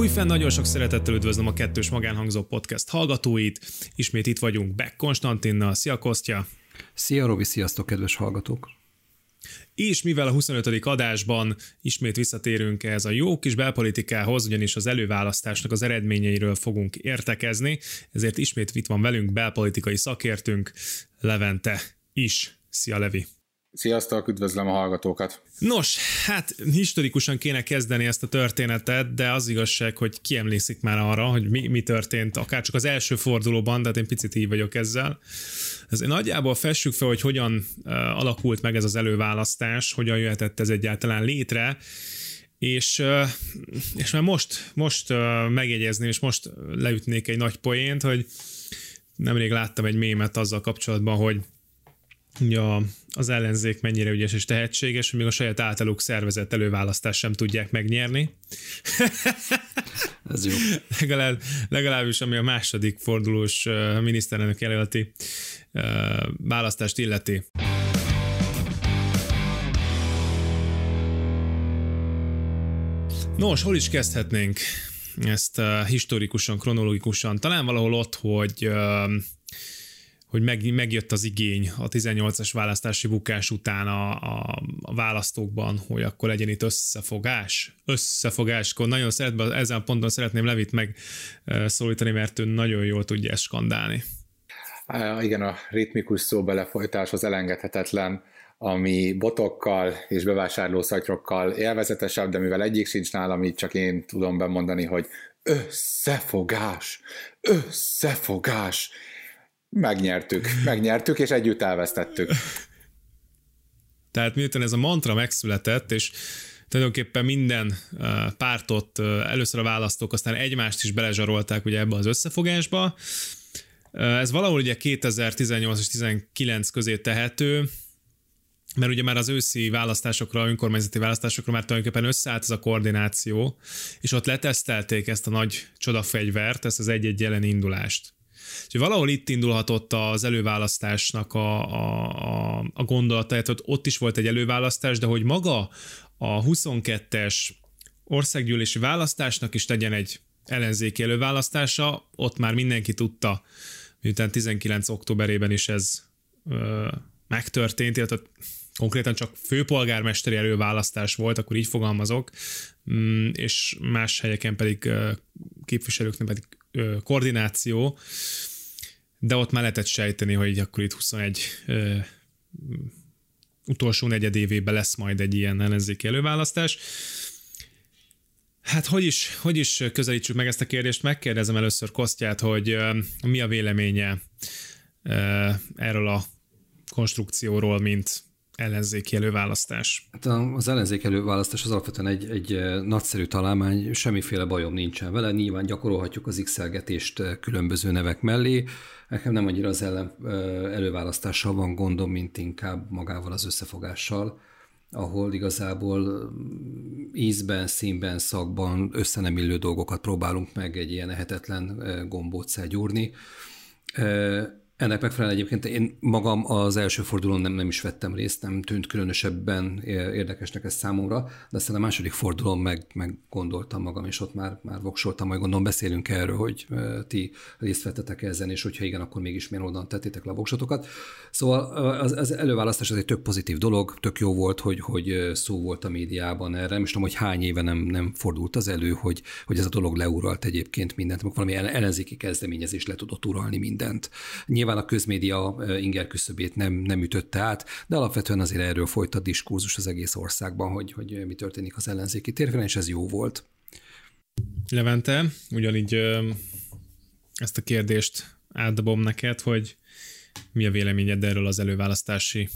Újfenn nagyon sok szeretettel üdvözlöm a Kettős Magánhangzó Podcast hallgatóit. Ismét itt vagyunk Beck Konstantinnal. Szia Kostya! Szia Robi, sziasztok kedves hallgatók! És mivel a 25. adásban ismét visszatérünk ez a jó kis belpolitikához, ugyanis az előválasztásnak az eredményeiről fogunk értekezni, ezért ismét itt van velünk belpolitikai szakértünk, Levente is. Szia Levi! Sziasztok, üdvözlöm a hallgatókat! Nos, hát historikusan kéne kezdeni ezt a történetet, de az igazság, hogy kiemlészik már arra, hogy mi, mi történt, akár csak az első fordulóban, de hát én picit így vagyok ezzel. Ez nagyjából fessük fel, hogy hogyan alakult meg ez az előválasztás, hogyan jöhetett ez egyáltalán létre, és, és már most, most megjegyezném, és most leütnék egy nagy poént, hogy nemrég láttam egy mémet azzal kapcsolatban, hogy ja, az ellenzék mennyire ügyes és tehetséges, hogy még a saját általuk szervezett előválasztást sem tudják megnyerni. Ez jó. Legalább, legalábbis ami a második fordulós miniszterelnök jelölti választást illeti. Nos, hol is kezdhetnénk ezt historikusan, kronológikusan? Talán valahol ott, hogy hogy meg, megjött az igény a 18-as választási bukás után a, a, a választókban, hogy akkor legyen itt összefogás. Összefogás. Akkor nagyon szeretném, ezen a ponton szeretném Levit meg szólítani, mert ő nagyon jól tudja ezt skandálni. Igen, a ritmikus szóbelefolytás az elengedhetetlen, ami botokkal és bevásárlószatyrokkal élvezetesebb, de mivel egyik sincs nálam, így csak én tudom bemondani, hogy összefogás, összefogás, Megnyertük, megnyertük, és együtt elvesztettük. Tehát miután ez a mantra megszületett, és tulajdonképpen minden pártot először a választók, aztán egymást is belezsarolták ugye ebbe az összefogásba. Ez valahol ugye 2018 és 19 közé tehető, mert ugye már az őszi választásokra, önkormányzati választásokra már tulajdonképpen összeállt ez a koordináció, és ott letesztelték ezt a nagy csodafegyvert, ezt az egy-egy jelen indulást. Úgyhogy valahol itt indulhatott az előválasztásnak a, a, a gondolata, tehát ott is volt egy előválasztás, de hogy maga a 22-es országgyűlési választásnak is tegyen egy ellenzéki előválasztása, ott már mindenki tudta, miután 19. októberében is ez ö, megtörtént, illetve konkrétan csak főpolgármesteri előválasztás volt, akkor így fogalmazok, mm, és más helyeken pedig képviselőknek pedig koordináció, de ott már lehetett sejteni, hogy akkor itt 21 ö, utolsó negyedévében lesz majd egy ilyen ellenzéki előválasztás. Hát hogy is, hogy is közelítsük meg ezt a kérdést? Megkérdezem először Kosztját, hogy ö, mi a véleménye ö, erről a konstrukcióról, mint ellenzéki előválasztás? Hát az ellenzéki előválasztás az alapvetően egy, egy nagyszerű találmány, semmiféle bajom nincsen vele, nyilván gyakorolhatjuk az x különböző nevek mellé. Nekem nem annyira az ellen, előválasztással van gondom, mint inkább magával az összefogással ahol igazából ízben, színben, szakban össze nem illő dolgokat próbálunk meg egy ilyen ehetetlen gombótszer gyúrni. Ennek megfelelően egyébként én magam az első fordulón nem, nem is vettem részt, nem tűnt különösebben érdekesnek ez számomra, de aztán a második fordulón meg, meg gondoltam magam, és ott már, már voksoltam, majd gondolom beszélünk erről, hogy ti részt vettetek ezen, és hogyha igen, akkor mégis milyen oldalon tettétek le a voksotokat. Szóval az, az előválasztás az egy tök pozitív dolog, tök jó volt, hogy, hogy szó volt a médiában erre. Nem is tudom, hogy hány éve nem, nem fordult az elő, hogy, hogy ez a dolog leuralt egyébként mindent, valami ellenzéki kezdeményezés le tudott uralni mindent. Nyilván Nyilván a közmédia inger küszöbét nem, nem ütötte át, de alapvetően azért erről folyt a diskurzus az egész országban, hogy, hogy mi történik az ellenzéki térfélen, és ez jó volt. Levente, ugyanígy ezt a kérdést átdobom neked, hogy mi a véleményed erről az előválasztási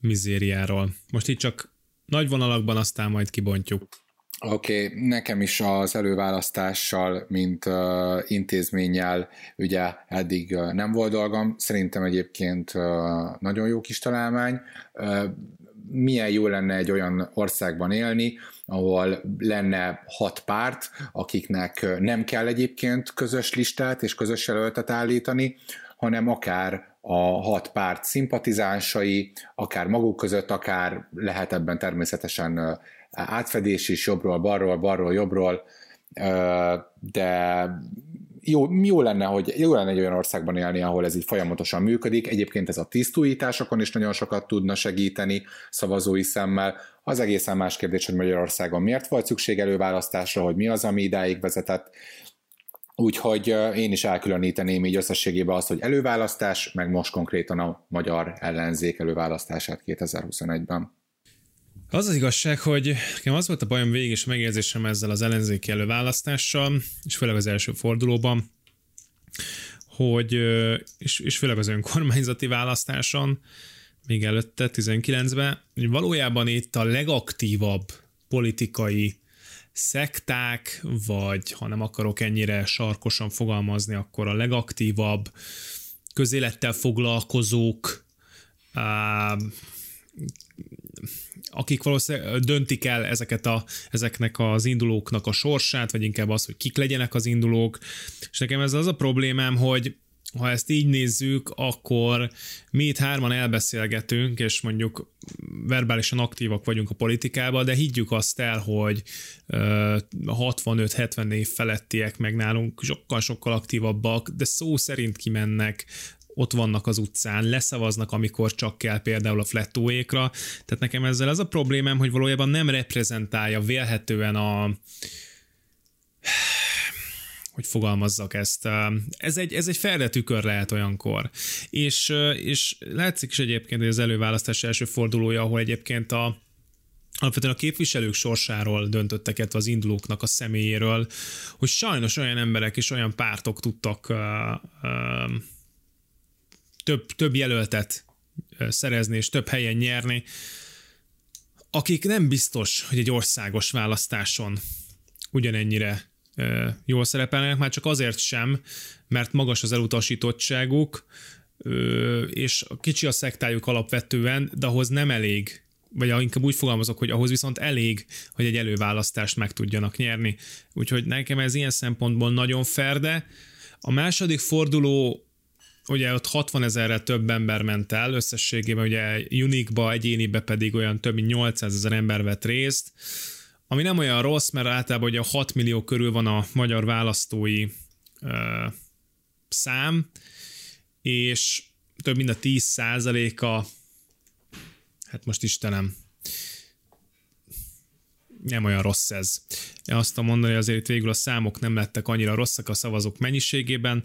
mizériáról. Most itt csak nagy vonalakban, aztán majd kibontjuk. Oké, okay, nekem is az előválasztással, mint uh, intézménnyel ugye eddig uh, nem volt dolgom. Szerintem egyébként uh, nagyon jó kis találmány. Uh, milyen jó lenne egy olyan országban élni, ahol lenne hat párt, akiknek nem kell egyébként közös listát és közös jelöltet állítani, hanem akár a hat párt szimpatizánsai, akár maguk között, akár lehet ebben természetesen átfedés is jobbról, balról, balról, jobbról, de jó, jó, lenne, hogy jó lenne egy olyan országban élni, ahol ez így folyamatosan működik. Egyébként ez a tisztújításokon is nagyon sokat tudna segíteni szavazói szemmel. Az egészen más kérdés, hogy Magyarországon miért volt szükség előválasztásra, hogy mi az, ami idáig vezetett. Úgyhogy én is elkülöníteném így összességében azt, hogy előválasztás, meg most konkrétan a magyar ellenzék előválasztását 2021-ben. Az az igazság, hogy nekem az volt a bajom végig és megérzésem ezzel az ellenzéki előválasztással, és főleg az első fordulóban, hogy, és, és főleg az önkormányzati választáson, még előtte, 19-ben, hogy valójában itt a legaktívabb politikai szekták, vagy ha nem akarok ennyire sarkosan fogalmazni, akkor a legaktívabb közélettel foglalkozók, akik valószínűleg döntik el ezeket a, ezeknek az indulóknak a sorsát, vagy inkább az, hogy kik legyenek az indulók. És nekem ez az a problémám, hogy ha ezt így nézzük, akkor mi itt hárman elbeszélgetünk, és mondjuk verbálisan aktívak vagyunk a politikában, de higgyük azt el, hogy 65-70 év felettiek meg nálunk sokkal-sokkal aktívabbak, de szó szerint kimennek, ott vannak az utcán, leszavaznak, amikor csak kell például a flettóékra. Tehát nekem ezzel az a problémám, hogy valójában nem reprezentálja vélhetően a hogy fogalmazzak ezt. Ez egy, ez egy ferde tükör lehet olyankor. És, és látszik is egyébként, hogy az előválasztás első fordulója, ahol egyébként a, alapvetően a képviselők sorsáról döntöttek, illetve az indulóknak a személyéről, hogy sajnos olyan emberek és olyan pártok tudtak uh, uh, több, több jelöltet szerezni és több helyen nyerni, akik nem biztos, hogy egy országos választáson ugyanennyire jól szerepelnek, már csak azért sem, mert magas az elutasítottságuk, és kicsi a szektájuk alapvetően, de ahhoz nem elég, vagy inkább úgy fogalmazok, hogy ahhoz viszont elég, hogy egy előválasztást meg tudjanak nyerni. Úgyhogy nekem ez ilyen szempontból nagyon ferde. A második forduló ugye ott 60 ezerre több ember ment el, összességében ugye Unique-ba, egyénibe pedig olyan több mint 800 ezer ember vett részt, ami nem olyan rossz, mert általában ugye a 6 millió körül van a magyar választói ö, szám, és több mint a 10 százaléka, hát most Istenem, nem olyan rossz ez. Azt mondani, hogy azért végül a számok nem lettek annyira rosszak a szavazók mennyiségében,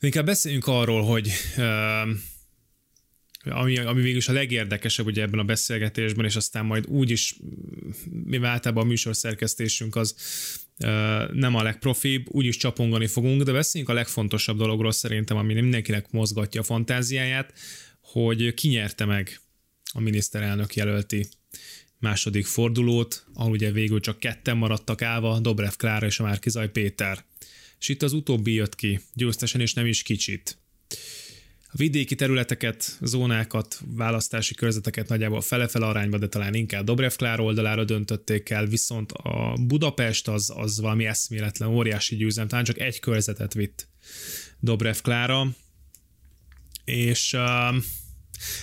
Inkább beszéljünk arról, hogy uh, ami, ami végülis a legérdekesebb ugye ebben a beszélgetésben, és aztán majd úgy is, mivel általában a műsorszerkesztésünk az uh, nem a legprofibb, úgyis csapongani fogunk, de beszéljünk a legfontosabb dologról szerintem, ami mindenkinek mozgatja a fantáziáját, hogy ki nyerte meg a miniszterelnök jelölti második fordulót, ahol ugye végül csak ketten maradtak állva, Dobrev Klára és a Márkizaj Péter és itt az utóbbi jött ki, győztesen és nem is kicsit. A vidéki területeket, zónákat, választási körzeteket nagyjából fele-fele arányba, de talán inkább Dobrev Klár oldalára döntötték el, viszont a Budapest az, az valami eszméletlen, óriási győzelem, talán csak egy körzetet vitt Dobrev Klára, és uh,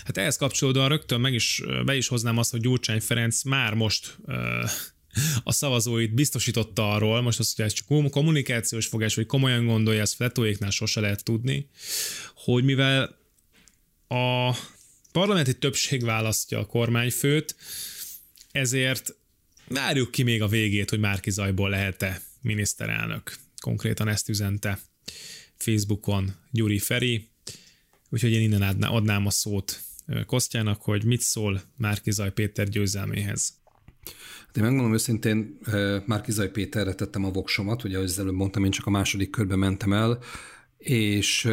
hát ehhez kapcsolódóan rögtön meg is, be is hoznám azt, hogy Gyurcsány Ferenc már most uh, a szavazóit biztosította arról, most az, hogy ez csak kommunikációs fogás, vagy komolyan gondolja, ezt Fletóéknál sose lehet tudni, hogy mivel a parlamenti többség választja a kormányfőt, ezért várjuk ki még a végét, hogy Márki Zajból lehet-e miniszterelnök. Konkrétan ezt üzente Facebookon Gyuri Feri, úgyhogy én innen adnám a szót Kosztjának, hogy mit szól Márki Zaj Péter győzelméhez. De megmondom őszintén, Márkizaj Péterre tettem a voksomat, ugye az előbb mondtam, én csak a második körbe mentem el, és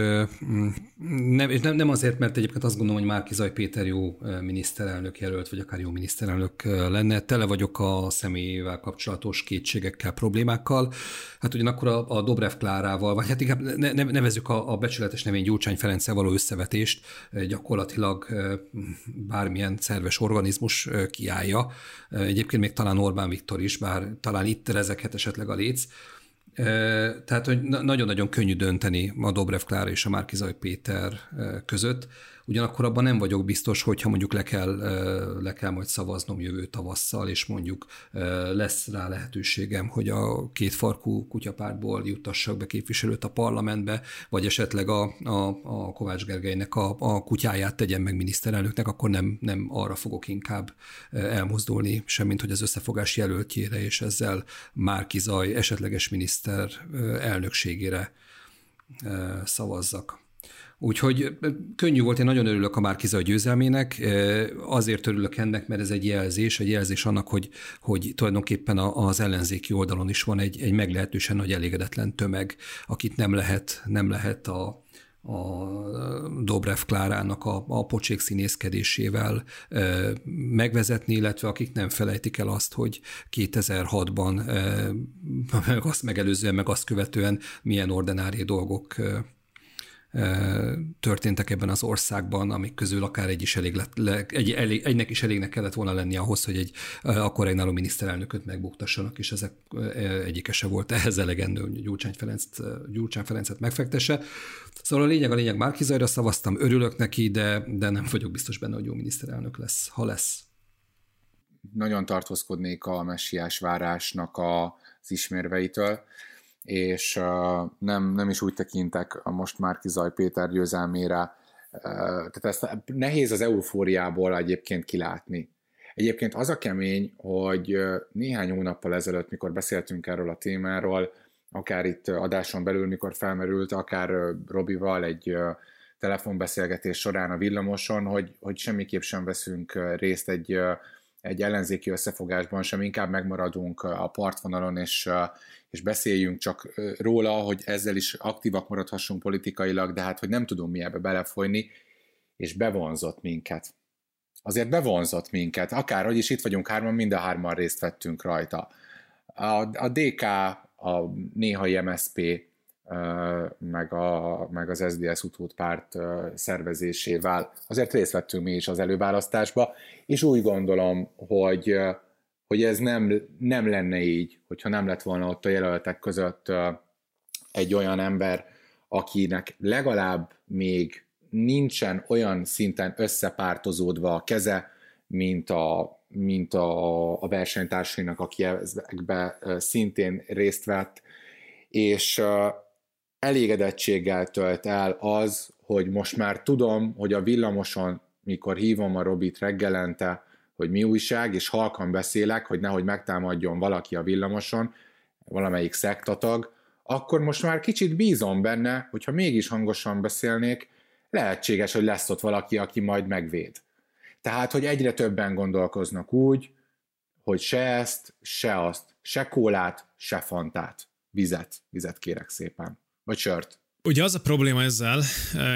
nem, és nem, nem azért, mert egyébként azt gondolom, hogy Márki Zaj Péter jó miniszterelnök jelölt, vagy akár jó miniszterelnök lenne. Tele vagyok a személyével kapcsolatos kétségekkel, problémákkal. Hát ugyanakkor a, a Dobrev Klárával, vagy hát inkább ne, ne, nevezzük a, a becsületes nevén Gyurcsány Ferenccel való összevetést, gyakorlatilag bármilyen szerves organizmus kiállja. Egyébként még talán Orbán Viktor is, bár talán itt rezekhet esetleg a léc tehát, hogy nagyon-nagyon könnyű dönteni a Dobrev Klára és a Márkizaj Péter között. Ugyanakkor abban nem vagyok biztos, hogyha mondjuk le kell, le kell majd szavaznom jövő tavasszal, és mondjuk lesz rá lehetőségem, hogy a két farkú kutyapártból juttassak be képviselőt a parlamentbe, vagy esetleg a, a, a Kovács Gergelynek a, a kutyáját tegyem meg miniszterelnöknek, akkor nem, nem arra fogok inkább elmozdulni, semmint hogy az összefogás jelöltjére, és ezzel Márki esetleges miniszter elnökségére szavazzak. Úgyhogy könnyű volt, én nagyon örülök a Márkiza győzelmének, azért örülök ennek, mert ez egy jelzés, egy jelzés annak, hogy, hogy tulajdonképpen az ellenzéki oldalon is van egy, egy meglehetősen nagy elégedetlen tömeg, akit nem lehet, nem lehet a, a Dobrev Klárának a, a pocsék színészkedésével e, megvezetni, illetve akik nem felejtik el azt, hogy 2006-ban, e, azt megelőzően, meg azt követően milyen ordinári dolgok e, történtek ebben az országban, amik közül akár egy is elég lett, le, egy, elég, egynek is elégnek kellett volna lenni ahhoz, hogy egy akkor egy náló miniszterelnököt megbuktassanak, és ezek egyike se volt ehhez elegendő, hogy Gyurcsány, Ferenc, Gyurcsány Ferencet megfektesse. Szóval a lényeg a lényeg, már Zajra szavaztam, örülök neki, de, de nem vagyok biztos benne, hogy jó miniszterelnök lesz, ha lesz. Nagyon tartózkodnék a messiás várásnak az ismérveitől és nem, nem is úgy tekintek a most már Kizaj Péter győzelmére, tehát ezt nehéz az eufóriából egyébként kilátni. Egyébként az a kemény, hogy néhány hónappal ezelőtt, mikor beszéltünk erről a témáról, akár itt adáson belül, mikor felmerült, akár Robival egy telefonbeszélgetés során a villamoson, hogy, hogy semmiképp sem veszünk részt egy, egy ellenzéki összefogásban, sem inkább megmaradunk a partvonalon, és, és beszéljünk csak róla, hogy ezzel is aktívak maradhassunk politikailag, de hát, hogy nem tudunk mi ebbe belefolyni, és bevonzott minket. Azért bevonzott minket, akárhogy is itt vagyunk hárman, mind a hárman részt vettünk rajta. A, a DK, a néhai MSP, meg, a, meg az SDS utód párt szervezésével azért részt vettünk mi is az előválasztásba, és úgy gondolom, hogy hogy ez nem, nem lenne így, hogyha nem lett volna ott a jelöltek között egy olyan ember, akinek legalább még nincsen olyan szinten összepártozódva a keze, mint a, mint a, a versenytársainak, aki ezekbe szintén részt vett, és elégedettséggel tölt el az, hogy most már tudom, hogy a villamoson, mikor hívom a Robit reggelente, hogy mi újság, és halkan beszélek, hogy nehogy megtámadjon valaki a villamoson, valamelyik szektatag, akkor most már kicsit bízom benne, hogyha mégis hangosan beszélnék, lehetséges, hogy lesz ott valaki, aki majd megvéd. Tehát, hogy egyre többen gondolkoznak úgy, hogy se ezt, se azt, se kólát, se fantát. Vizet, vizet kérek szépen. Vagy sört. Ugye az a probléma ezzel,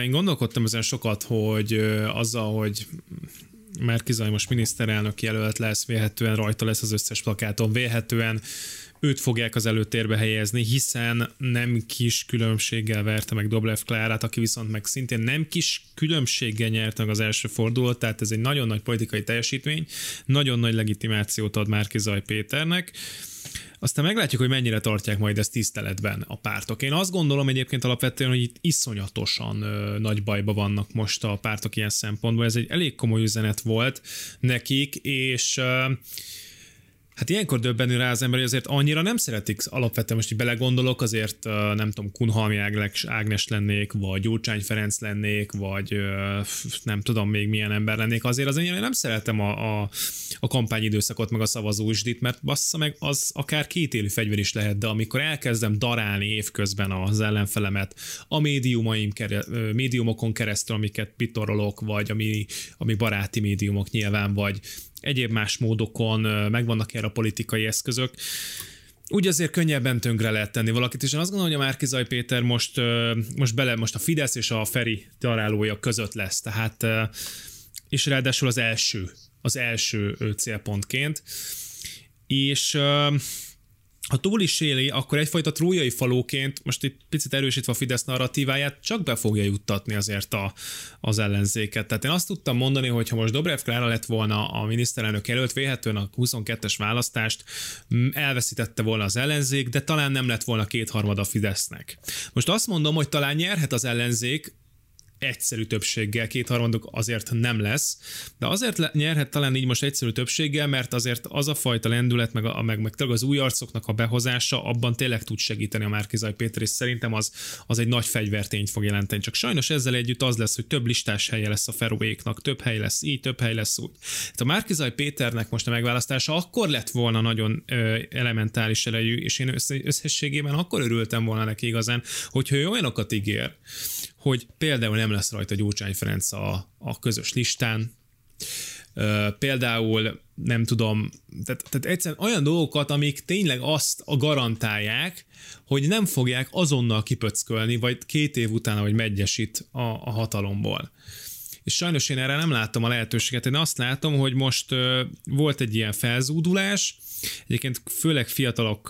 én gondolkodtam ezen sokat, hogy azzal, hogy Márkizaj most miniszterelnök jelölt lesz, vélhetően rajta lesz az összes plakáton, vélhetően őt fogják az előtérbe helyezni, hiszen nem kis különbséggel verte meg Doblev Klárát, aki viszont meg szintén nem kis különbséggel nyert meg az első fordulót, tehát ez egy nagyon nagy politikai teljesítmény, nagyon nagy legitimációt ad Márkizaj Péternek, aztán meglátjuk, hogy mennyire tartják majd ezt tiszteletben a pártok. Én azt gondolom egyébként alapvetően, hogy itt iszonyatosan ö, nagy bajba vannak most a pártok ilyen szempontból. Ez egy elég komoly üzenet volt nekik, és ö, Hát ilyenkor döbbenő rá az ember, hogy azért annyira nem szeretik, alapvetően most így belegondolok, azért nem tudom, Kunhalmi Ágnes lennék, vagy Gyurcsány Ferenc lennék, vagy nem tudom még milyen ember lennék, azért az én nem szeretem a, a, a kampányidőszakot, meg a szavazósdit, mert bassza meg, az akár kétélű fegyver is lehet, de amikor elkezdem darálni évközben az ellenfelemet, a médiumaim, médiumokon keresztül, amiket pitorolok, vagy ami, ami baráti médiumok nyilván, vagy egyéb más módokon megvannak erre a politikai eszközök, úgy azért könnyebben tönkre lehet tenni valakit, és én azt gondolom, hogy a Márkizaj Péter most, most bele, most a Fidesz és a Feri találója között lesz, tehát és ráadásul az első, az első célpontként, és ha túl is éli, akkor egyfajta trójai falóként, most itt picit erősítve a Fidesz narratíváját, csak be fogja juttatni azért a, az ellenzéket. Tehát én azt tudtam mondani, hogy ha most Dobrev Klára lett volna a miniszterelnök előtt, véhetően a 22-es választást elveszítette volna az ellenzék, de talán nem lett volna kétharmada Fidesznek. Most azt mondom, hogy talán nyerhet az ellenzék, egyszerű többséggel, kétharmaduk azért nem lesz, de azért le, nyerhet talán így most egyszerű többséggel, mert azért az a fajta lendület, meg, a, meg, meg az új arcoknak a behozása, abban tényleg tud segíteni a Márkizaj Péter, és szerintem az, az egy nagy fegyvertényt fog jelenteni. Csak sajnos ezzel együtt az lesz, hogy több listás helye lesz a Feroéknak, több hely lesz így, több hely lesz úgy. Hát a Márkizaj Péternek most a megválasztása akkor lett volna nagyon ö, elementális elejű, és én összességében akkor örültem volna neki igazán, hogyha ő olyanokat ígér, hogy például nem lesz rajta Gyurcsány Ferenc a, a közös listán, például nem tudom, tehát, tehát egyszerűen olyan dolgokat, amik tényleg azt a garantálják, hogy nem fogják azonnal kipöckölni, vagy két év után, hogy megyesít a, a hatalomból. És sajnos én erre nem láttam a lehetőséget. Én azt látom, hogy most uh, volt egy ilyen felzúdulás, Egyébként főleg fiatalok,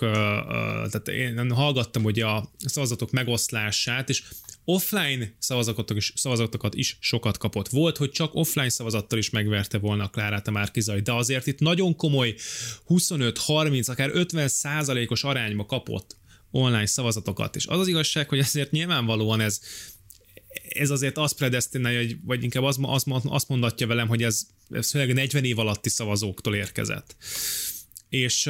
tehát én hallgattam ugye a szavazatok megoszlását, és offline szavazatokat is, szavazatokat is sokat kapott. Volt, hogy csak offline szavazattal is megverte volna a Klárát a Márkizai, de azért itt nagyon komoly 25-30, akár 50 százalékos arányba kapott online szavazatokat, és az az igazság, hogy ezért nyilvánvalóan ez ez azért azt predestinálja, vagy inkább az, az, azt mondatja velem, hogy ez, ez főleg 40 év alatti szavazóktól érkezett és,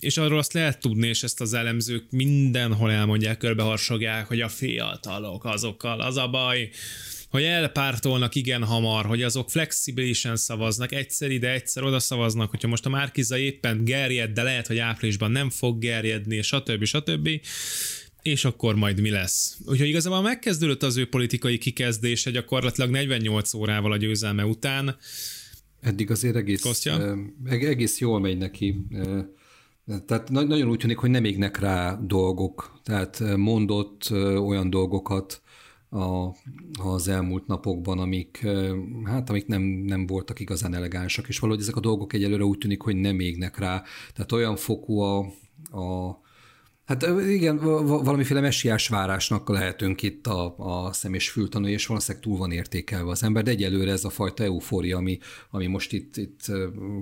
és arról azt lehet tudni, és ezt az elemzők mindenhol elmondják, körbeharsogják, hogy a fiatalok azokkal az a baj, hogy elpártolnak igen hamar, hogy azok flexibilisen szavaznak, egyszer ide, egyszer oda szavaznak, hogyha most a Márkiza éppen gerjed, de lehet, hogy áprilisban nem fog gerjedni, stb. stb. És akkor majd mi lesz? Úgyhogy igazából megkezdődött az ő politikai kikezdése gyakorlatilag 48 órával a győzelme után, Eddig azért egész, Kostya? egész jól megy neki. Tehát nagyon úgy tűnik, hogy nem égnek rá dolgok. Tehát mondott olyan dolgokat a, az elmúlt napokban, amik, hát, amik nem, nem voltak igazán elegánsak, és valahogy ezek a dolgok egyelőre úgy tűnik, hogy nem égnek rá. Tehát olyan fokú a, a Hát igen, valamiféle messiás várásnak lehetünk itt a, a szem és fültanú, és valószínűleg túl van értékelve az ember, de egyelőre ez a fajta eufória, ami, ami most itt, itt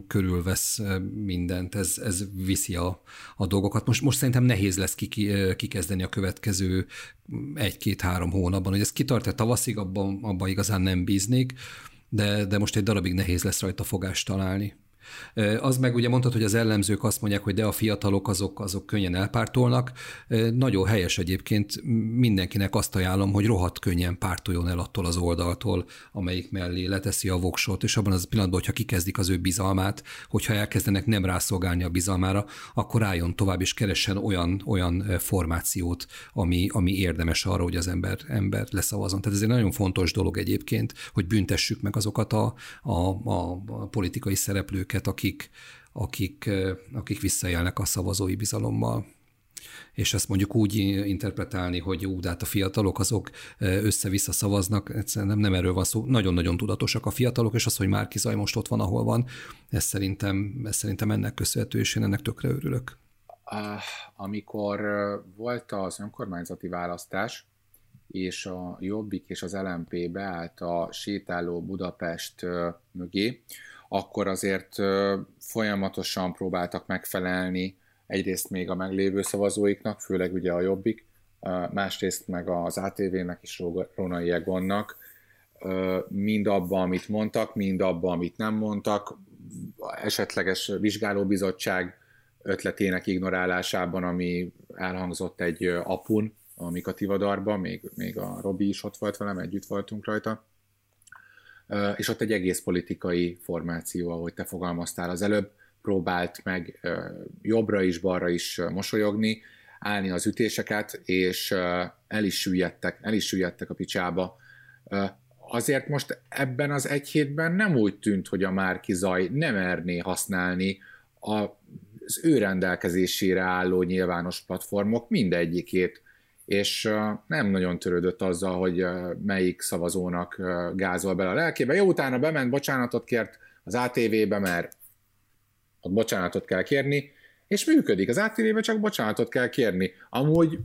körülvesz mindent, ez, ez viszi a, a dolgokat. Most, most szerintem nehéz lesz kikezdeni a következő egy-két-három hónapban, hogy ez kitart-e tavaszig, abban, abban igazán nem bíznék, de, de most egy darabig nehéz lesz rajta fogást találni. Az meg ugye mondtad, hogy az ellenzők azt mondják, hogy de a fiatalok azok, azok könnyen elpártolnak. Nagyon helyes egyébként, mindenkinek azt ajánlom, hogy rohadt könnyen pártoljon el attól az oldaltól, amelyik mellé leteszi a voksot, és abban az pillanatban, hogyha kikezdik az ő bizalmát, hogyha elkezdenek nem rászolgálni a bizalmára, akkor álljon tovább és keressen olyan, olyan formációt, ami, ami érdemes arra, hogy az ember, ember leszavazon. Tehát ez egy nagyon fontos dolog egyébként, hogy büntessük meg azokat a, a, a, politikai szereplőket, embereket, akik, akik, akik visszajelnek a szavazói bizalommal és ezt mondjuk úgy interpretálni, hogy ú, de hát a fiatalok azok össze-vissza szavaznak, egyszerűen nem, nem erről van szó, nagyon-nagyon tudatosak a fiatalok, és az, hogy már Zaj most ott van, ahol van, ez szerintem, ez szerintem ennek köszönhető, és én ennek tökre örülök. Amikor volt az önkormányzati választás, és a Jobbik és az LMP beállt a sétáló Budapest mögé, akkor azért folyamatosan próbáltak megfelelni egyrészt még a meglévő szavazóiknak, főleg ugye a Jobbik, másrészt meg az ATV-nek és Rónai Egonnak, mind abban, amit mondtak, mind abban, amit nem mondtak, esetleges vizsgálóbizottság ötletének ignorálásában, ami elhangzott egy apun, amik a Tivadarban, még, még a Robi is ott volt velem, együtt voltunk rajta, és ott egy egész politikai formáció, ahogy te fogalmaztál az előbb, próbált meg jobbra is, balra is mosolyogni, állni az ütéseket, és el is süllyedtek, el is süllyedtek a picsába. Azért most ebben az egy hétben nem úgy tűnt, hogy a Márki Zaj nem merné használni az ő rendelkezésére álló nyilvános platformok mindegyikét és nem nagyon törődött azzal, hogy melyik szavazónak gázol bele a lelkébe. Jó, utána bement, bocsánatot kért az ATV-be, mert ott bocsánatot kell kérni, és működik. Az ATV-be csak bocsánatot kell kérni. Amúgy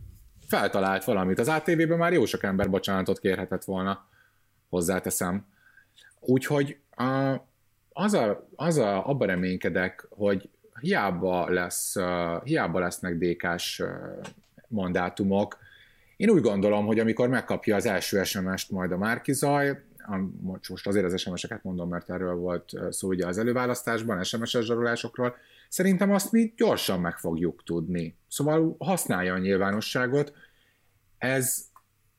feltalált valamit. Az ATV-ben már jó sok ember bocsánatot kérhetett volna, hozzáteszem. Úgyhogy az, a, az a, abba reménykedek, hogy hiába, lesz, hiába lesznek DK-s mandátumok, Én úgy gondolom, hogy amikor megkapja az első SMS-t majd a Márkizaj, most azért az SMS-eket mondom, mert erről volt szó ugye az előválasztásban, SMS-es zsarolásokról, szerintem azt mi gyorsan meg fogjuk tudni. Szóval használja a nyilvánosságot, ez,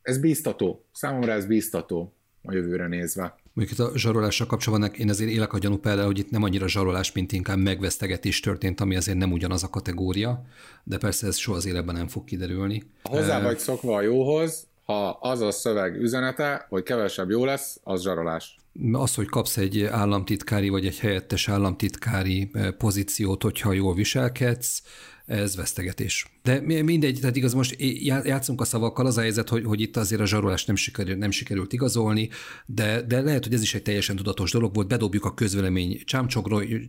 ez bíztató. Számomra ez bíztató a jövőre nézve. Mondjuk itt a zsarolással kapcsolatban én azért élek a gyanúperrel, hogy itt nem annyira zsarolás, mint inkább megvesztegetés történt, ami azért nem ugyanaz a kategória, de persze ez soha az életben nem fog kiderülni. Hozzá vagy szokva a jóhoz, ha az a szöveg üzenete, hogy kevesebb jó lesz, az zsarolás. Az, hogy kapsz egy államtitkári vagy egy helyettes államtitkári pozíciót, hogyha jól viselkedsz, ez vesztegetés. De mindegy, tehát igaz, most játszunk a szavakkal, az a helyzet, hogy, hogy itt azért a zsarolást nem sikerült, nem sikerült igazolni, de, de lehet, hogy ez is egy teljesen tudatos dolog volt, bedobjuk a közvélemény,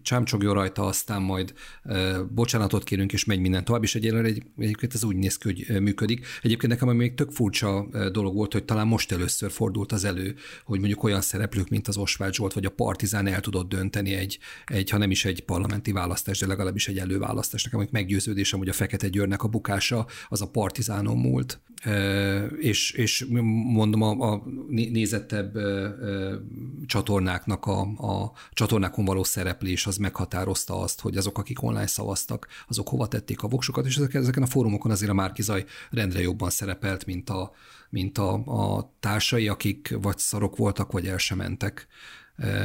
csámcsogjon rajta, aztán majd e, bocsánatot kérünk, és megy minden tovább, és egyébként, egy, egyébként ez úgy néz ki, hogy működik. Egyébként nekem még tök furcsa dolog volt, hogy talán most először fordult az elő, hogy mondjuk olyan szereplők, mint az Oswald Zsolt vagy a Partizán el tudott dönteni egy, egy ha nem is egy parlamenti választás, de legalábbis egy előválasztás. Nekem meggyőződésem, hogy a Fekete Győrnek a bukása az a partizánon múlt, és, és mondom, a, a nézettebb csatornáknak a, a csatornákon való szereplés az meghatározta azt, hogy azok, akik online szavaztak, azok hova tették a voksukat, és ezeken a fórumokon azért a Márkizaj rendre jobban szerepelt, mint a, mint a, a társai, akik vagy szarok voltak, vagy el sem mentek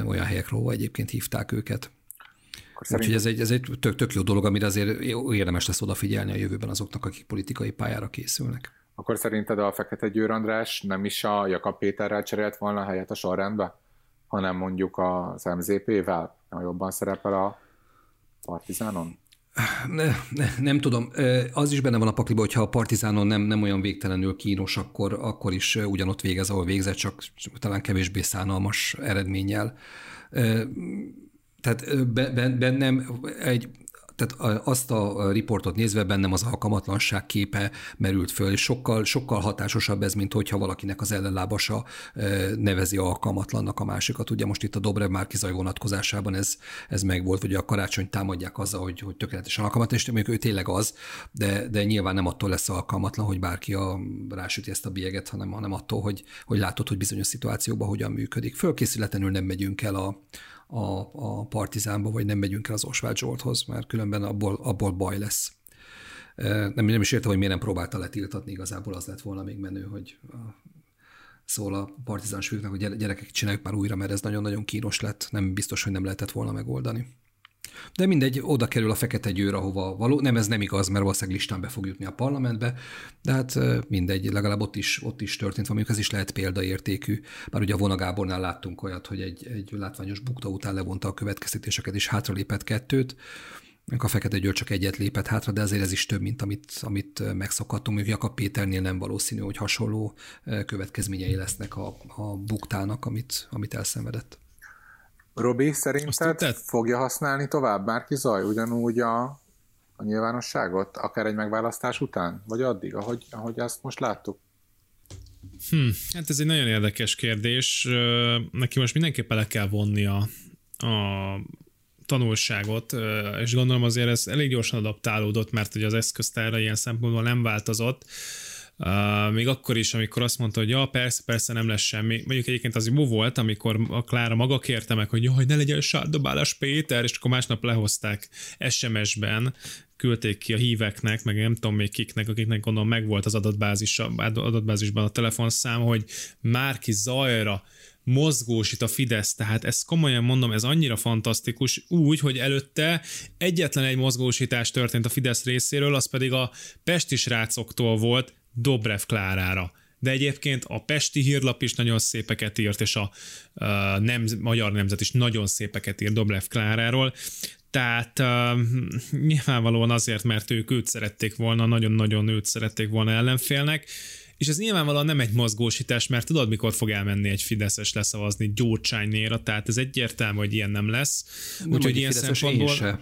olyan helyekről, ahol egyébként hívták őket. Úgyhogy ez egy, ez egy tök, tök jó dolog, amire azért érdemes lesz odafigyelni a jövőben azoknak, akik politikai pályára készülnek. Akkor szerinted a Fekete Győr András nem is a Jakab Péterrel cserélt volna helyet a sorrendbe, hanem mondjuk az MZP-vel, ha jobban szerepel a Partizánon? Ne, ne, nem tudom. Az is benne van a pakliba, hogyha a Partizánon nem, nem olyan végtelenül kínos, akkor, akkor is ugyanott végez, ahol végzett, csak talán kevésbé szánalmas eredménnyel tehát bennem egy tehát azt a riportot nézve bennem az alkalmatlanság képe merült föl, és sokkal, sokkal hatásosabb ez, mint hogyha valakinek az ellenlábasa nevezi alkalmatlannak a másikat. Ugye most itt a Dobrev Márkizaj vonatkozásában ez, ez megvolt, hogy a karácsony támadják azzal, hogy, hogy tökéletesen alkalmatlan, és mondjuk ő tényleg az, de, de nyilván nem attól lesz alkalmatlan, hogy bárki a, rásüti ezt a bieget, hanem, hanem attól, hogy, hogy látod, hogy bizonyos szituációban hogyan működik. Fölkészületlenül nem megyünk el a, a, a partizánba, vagy nem megyünk el az Oswald Zsolthoz, mert különben abból, abból baj lesz. Nem, nem is értem, hogy miért nem próbálta letiltatni, igazából az lett volna még menő, hogy szól a partizán sűrűknek, hogy gyerekek csináljuk már újra, mert ez nagyon-nagyon kínos lett, nem biztos, hogy nem lehetett volna megoldani. De mindegy, oda kerül a fekete győr, ahova való. Nem, ez nem igaz, mert valószínűleg listán be fog jutni a parlamentbe, de hát mindegy, legalább ott is, ott is történt valami, ez is lehet példaértékű. Bár ugye a Vonagábornál láttunk olyat, hogy egy, egy látványos bukta után levonta a következtetéseket, és hátralépett kettőt, a Fekete Győr csak egyet lépett hátra, de azért ez is több, mint amit, amit megszokhattunk. Még Jakab Péternél nem valószínű, hogy hasonló következményei lesznek a, a buktának, amit, amit elszenvedett. Robi, szerinted fogja használni tovább Márki Zaj ugyanúgy a, a nyilvánosságot, akár egy megválasztás után, vagy addig, ahogy, ahogy azt most láttuk? Hm, hát ez egy nagyon érdekes kérdés. Neki most mindenképpen le kell vonni a, a tanulságot, és gondolom azért ez elég gyorsan adaptálódott, mert ugye az eszköztára ilyen szempontból nem változott. Uh, még akkor is, amikor azt mondta, hogy ja, persze, persze nem lesz semmi. Mondjuk egyébként az jó volt, amikor a Klára maga kérte meg, hogy hogy ne legyen sárdobálás Péter, és akkor másnap lehozták SMS-ben, küldték ki a híveknek, meg nem tudom még kiknek, akiknek gondolom megvolt az adatbázis, adatbázisban a telefonszám, hogy Márki Zajra mozgósít a Fidesz, tehát ezt komolyan mondom, ez annyira fantasztikus, úgy, hogy előtte egyetlen egy mozgósítás történt a Fidesz részéről, az pedig a Pesti srácoktól volt, Dobrev Klárára. De egyébként a Pesti hírlap is nagyon szépeket írt, és a, a nem, Magyar Nemzet is nagyon szépeket írt Dobrev Kláráról. Tehát uh, nyilvánvalóan azért, mert ők őt szerették volna, nagyon-nagyon őt szerették volna ellenfélnek, és ez nyilvánvalóan nem egy mozgósítás, mert tudod, mikor fog elmenni egy Fideszes leszavazni Gyurcsánynéra, tehát ez egyértelmű, hogy ilyen nem lesz. Úgyhogy ilyen szempontból...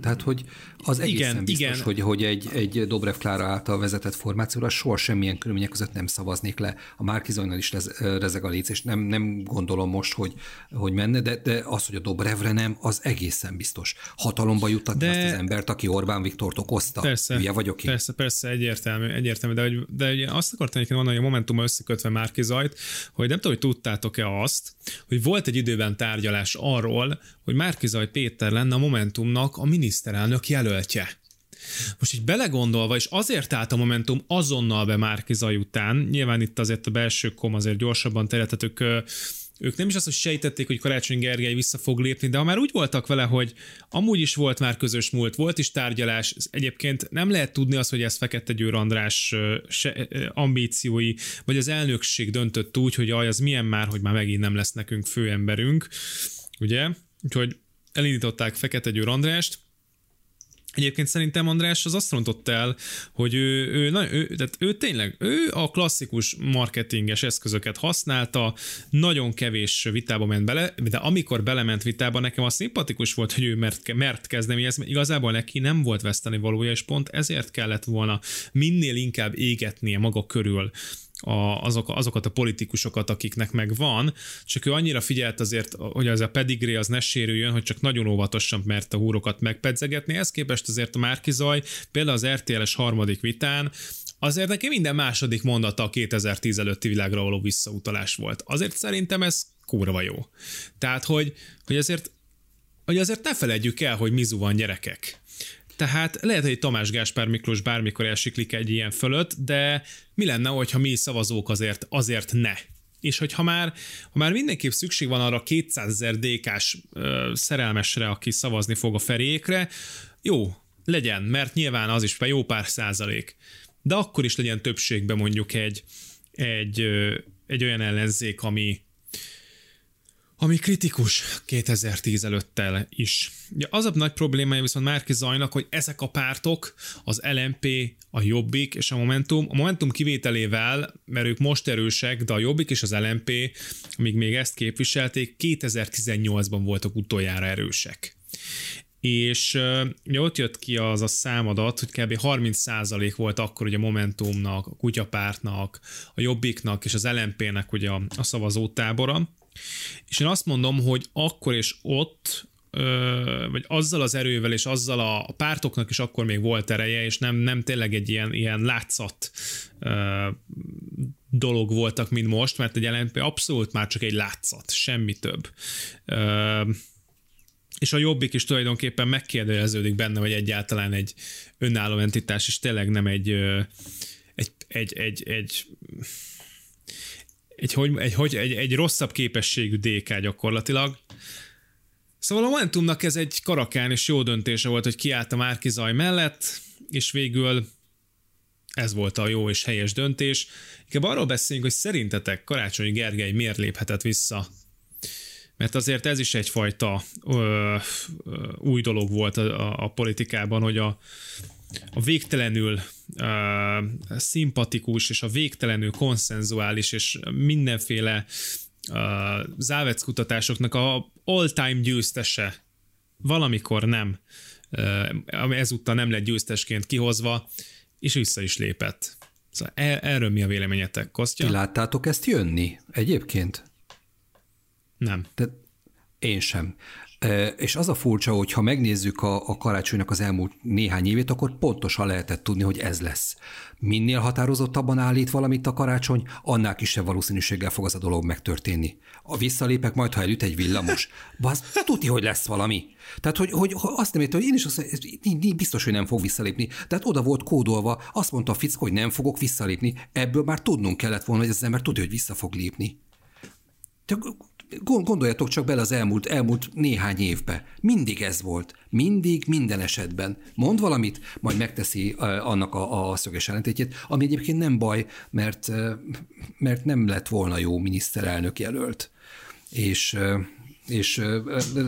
Tehát, hogy az egészen igen, biztos, igen. Hogy, hogy egy, egy Dobrev Klára által vezetett formációra soha semmilyen körülmények között nem szavaznék le. A Márkizajnal is rez, rezeg a léc, és nem, nem gondolom most, hogy, hogy menne, de, de az, hogy a Dobrevre nem, az egészen biztos. Hatalomba juttatni de... azt az embert, aki Orbán Viktort okozta. Persze, Ugye vagyok én. Persze, persze, egyértelmű, egyértelmű, de, hogy, de ugye azt akartam mondani, hogy a Momentum összekötve Márkizajt, hogy nem tudom, hogy tudtátok-e azt, hogy volt egy időben tárgyalás arról, hogy Márkizaj Péter lenne a Momentumnak a miniszterelnök jelöltje. Most így belegondolva, és azért állt a Momentum azonnal be Márkizaj után, nyilván itt azért a belső kom azért gyorsabban terjedhetők ők nem is azt, hogy sejtették, hogy Karácsony Gergely vissza fog lépni, de ha már úgy voltak vele, hogy amúgy is volt már közös múlt, volt is tárgyalás, egyébként nem lehet tudni azt, hogy ez Fekete Győr András ambíciói, vagy az elnökség döntött úgy, hogy aj, az milyen már, hogy már megint nem lesz nekünk főemberünk, ugye? Úgyhogy elindították Fekete Győr Andrást, Egyébként szerintem András az azt rontott el, hogy ő, ő, na, ő, tehát ő tényleg, ő a klasszikus marketinges eszközöket használta, nagyon kevés vitába ment bele, de amikor belement vitába, nekem az szimpatikus volt, hogy ő mert, mert kezdeményezni, mert igazából neki nem volt veszteni valója, és pont ezért kellett volna minél inkább égetnie maga körül a, azok, azokat a politikusokat, akiknek meg van, csak ő annyira figyelt azért, hogy az a pedigree az ne sérüljön, hogy csak nagyon óvatosan mert a húrokat megpedzegetni. Ez képest azért a Márkizaj, például az RTL-es harmadik vitán, azért neki minden második mondata a 2010 előtti világra való visszautalás volt. Azért szerintem ez kurva jó. Tehát, hogy, hogy azért hogy azért ne felejtjük el, hogy mizu van gyerekek. Tehát lehet, hogy Tamás Gáspár Miklós bármikor elsiklik egy ilyen fölött, de mi lenne, hogyha mi szavazók azért, azért ne? És hogyha már, ha már mindenképp szükség van arra 200 ezer DK-s szerelmesre, aki szavazni fog a ferékre, jó, legyen, mert nyilván az is jó pár százalék. De akkor is legyen többségben mondjuk egy, egy, egy olyan ellenzék, ami, ami kritikus 2010 előttel is. Ja, az a nagy problémája viszont Márki Zajnak, hogy ezek a pártok, az LMP, a Jobbik és a Momentum, a Momentum kivételével, mert ők most erősek, de a Jobbik és az LMP, amíg még ezt képviselték, 2018-ban voltak utoljára erősek. És uh, ott jött ki az a számadat, hogy kb. 30% volt akkor ugye a Momentumnak, a Kutyapártnak, a Jobbiknak és az LMP-nek ugye a, a szavazótábora, és én azt mondom, hogy akkor és ott vagy azzal az erővel és azzal a pártoknak is akkor még volt ereje, és nem, nem tényleg egy ilyen, ilyen látszat dolog voltak, mint most, mert egy LNP abszolút már csak egy látszat, semmi több. És a jobbik is tulajdonképpen megkérdeződik benne, hogy egyáltalán egy önálló entitás, és tényleg nem egy, egy, egy, egy, egy egy, hogy, egy, hogy, egy, egy rosszabb képességű DK gyakorlatilag. Szóval a Momentumnak ez egy karakán és jó döntése volt, hogy kiállt a Márki Zaj mellett, és végül ez volt a jó és helyes döntés. Inkább arról beszéljünk, hogy szerintetek Karácsonyi Gergely miért léphetett vissza mert azért ez is egyfajta ö, ö, új dolog volt a, a, a politikában, hogy a, a végtelenül uh, szimpatikus és a végtelenül konszenzuális és mindenféle uh, závec kutatásoknak a all-time győztese valamikor nem, uh, ezúttal nem lett győztesként kihozva, és vissza is lépett. Szóval er- erről mi a véleményetek, Kostya? Ti láttátok ezt jönni egyébként? Nem. De én sem. És az a furcsa, hogy ha megnézzük a, a karácsonynak az elmúlt néhány évét, akkor pontosan lehetett tudni, hogy ez lesz. Minél határozottabban állít valamit a karácsony, annál kisebb valószínűséggel fog az a dolog megtörténni. A visszalépek majd, ha elüt egy villamos, az tudni, hogy lesz valami. Tehát, hogy, hogy azt nem értem, hogy én is azt mondom, biztos, hogy nem fog visszalépni. Tehát oda volt kódolva, azt mondta a fickó, hogy nem fogok visszalépni. Ebből már tudnunk kellett volna, hogy az ember tudja, hogy vissza fog lépni. Csak Gondoljatok csak bele az elmúlt, elmúlt néhány évbe. Mindig ez volt. Mindig, minden esetben. Mond valamit, majd megteszi annak a, a szöges ellentétjét, ami egyébként nem baj, mert, mert nem lett volna jó miniszterelnök jelölt. És és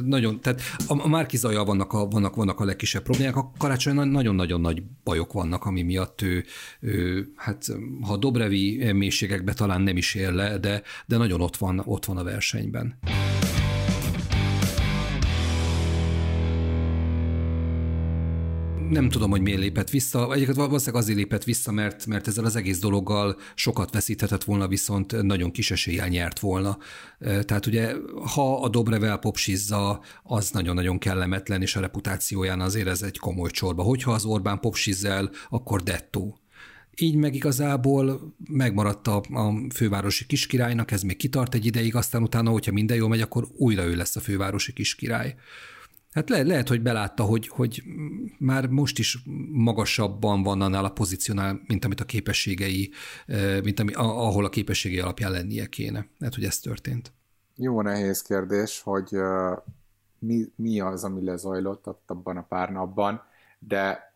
nagyon, tehát a Márki Zaja vannak a, vannak, vannak a legkisebb problémák, a karácsony nagyon-nagyon nagy bajok vannak, ami miatt ő, ő hát ha Dobrevi mélységekbe talán nem is ér le, de, de nagyon ott van, ott van a versenyben. Nem tudom, hogy miért lépett vissza. Egyébként valószínűleg azért lépett vissza, mert, mert ezzel az egész dologgal sokat veszíthetett volna, viszont nagyon kis eséllyel nyert volna. Tehát ugye, ha a Dobrevel popsizza, az nagyon-nagyon kellemetlen, és a reputációján azért ez egy komoly csorba. Hogyha az Orbán popsizzel, akkor dettó. Így meg igazából megmaradt a, a fővárosi kiskirálynak, ez még kitart egy ideig, aztán utána, hogyha minden jól megy, akkor újra ő lesz a fővárosi kiskirály. Hát le, lehet, hogy belátta, hogy, hogy már most is magasabban van annál a pozícionál, mint amit a képességei, mint ami, ahol a képességei alapján lennie kéne. Lehet, hogy ez történt. Jó nehéz kérdés, hogy mi, mi az, ami lezajlott abban a pár napban, de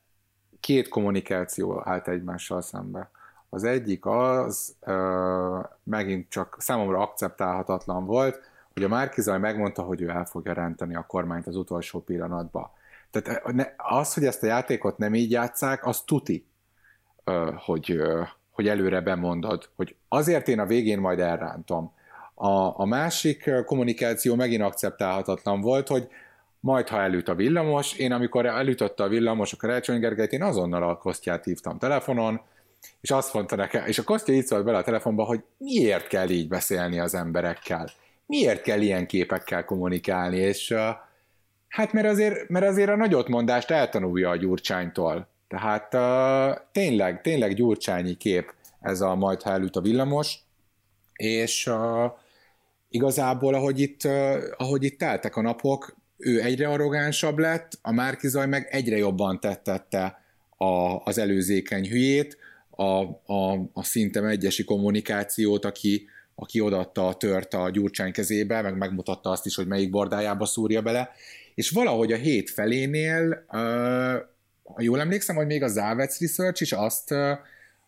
két kommunikáció állt egymással szembe. Az egyik az, megint csak számomra akceptálhatatlan volt, a Márkizaj megmondta, hogy ő el fogja rántani a kormányt az utolsó pillanatba. Tehát az, hogy ezt a játékot nem így játszák, az tuti, hogy, hogy előre bemondod, hogy azért én a végén majd elrántom. A, a másik kommunikáció megint akceptálhatatlan volt, hogy majd ha elüt a villamos, én amikor elütötte a villamos a Karácsony Gergelyt, én azonnal a Kosztját hívtam telefonon, és azt mondta nekem, és a Kostya így szólt bele a telefonba, hogy miért kell így beszélni az emberekkel, miért kell ilyen képekkel kommunikálni, és uh, hát mert azért, mert azért a nagyotmondást eltanulja a Gyurcsánytól. Tehát uh, tényleg, tényleg gyurcsányi kép ez a majd, ha elüt a villamos, és uh, igazából, ahogy itt, uh, ahogy itt teltek a napok, ő egyre arrogánsabb lett, a Márkizaj meg egyre jobban tettette a, az előzékeny hülyét, a, a, a szinte egyesi kommunikációt, aki, aki odatta a tört a Gyurcsány kezébe, meg megmutatta azt is, hogy melyik bordájába szúrja bele, és valahogy a hét felénél, ha jól emlékszem, hogy még a Závec Research is azt,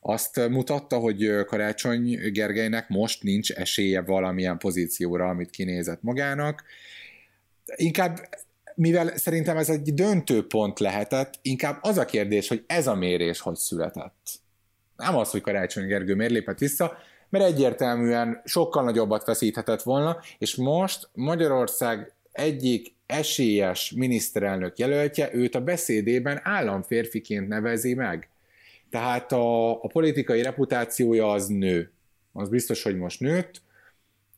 azt mutatta, hogy Karácsony Gergelynek most nincs esélye valamilyen pozícióra, amit kinézett magának, inkább mivel szerintem ez egy döntő pont lehetett, inkább az a kérdés, hogy ez a mérés hogy született. Nem az, hogy Karácsony Gergő miért lépett vissza, mert egyértelműen sokkal nagyobbat veszíthetett volna, és most Magyarország egyik esélyes miniszterelnök jelöltje őt a beszédében államférfiként nevezi meg. Tehát a, a politikai reputációja az nő. Az biztos, hogy most nőtt.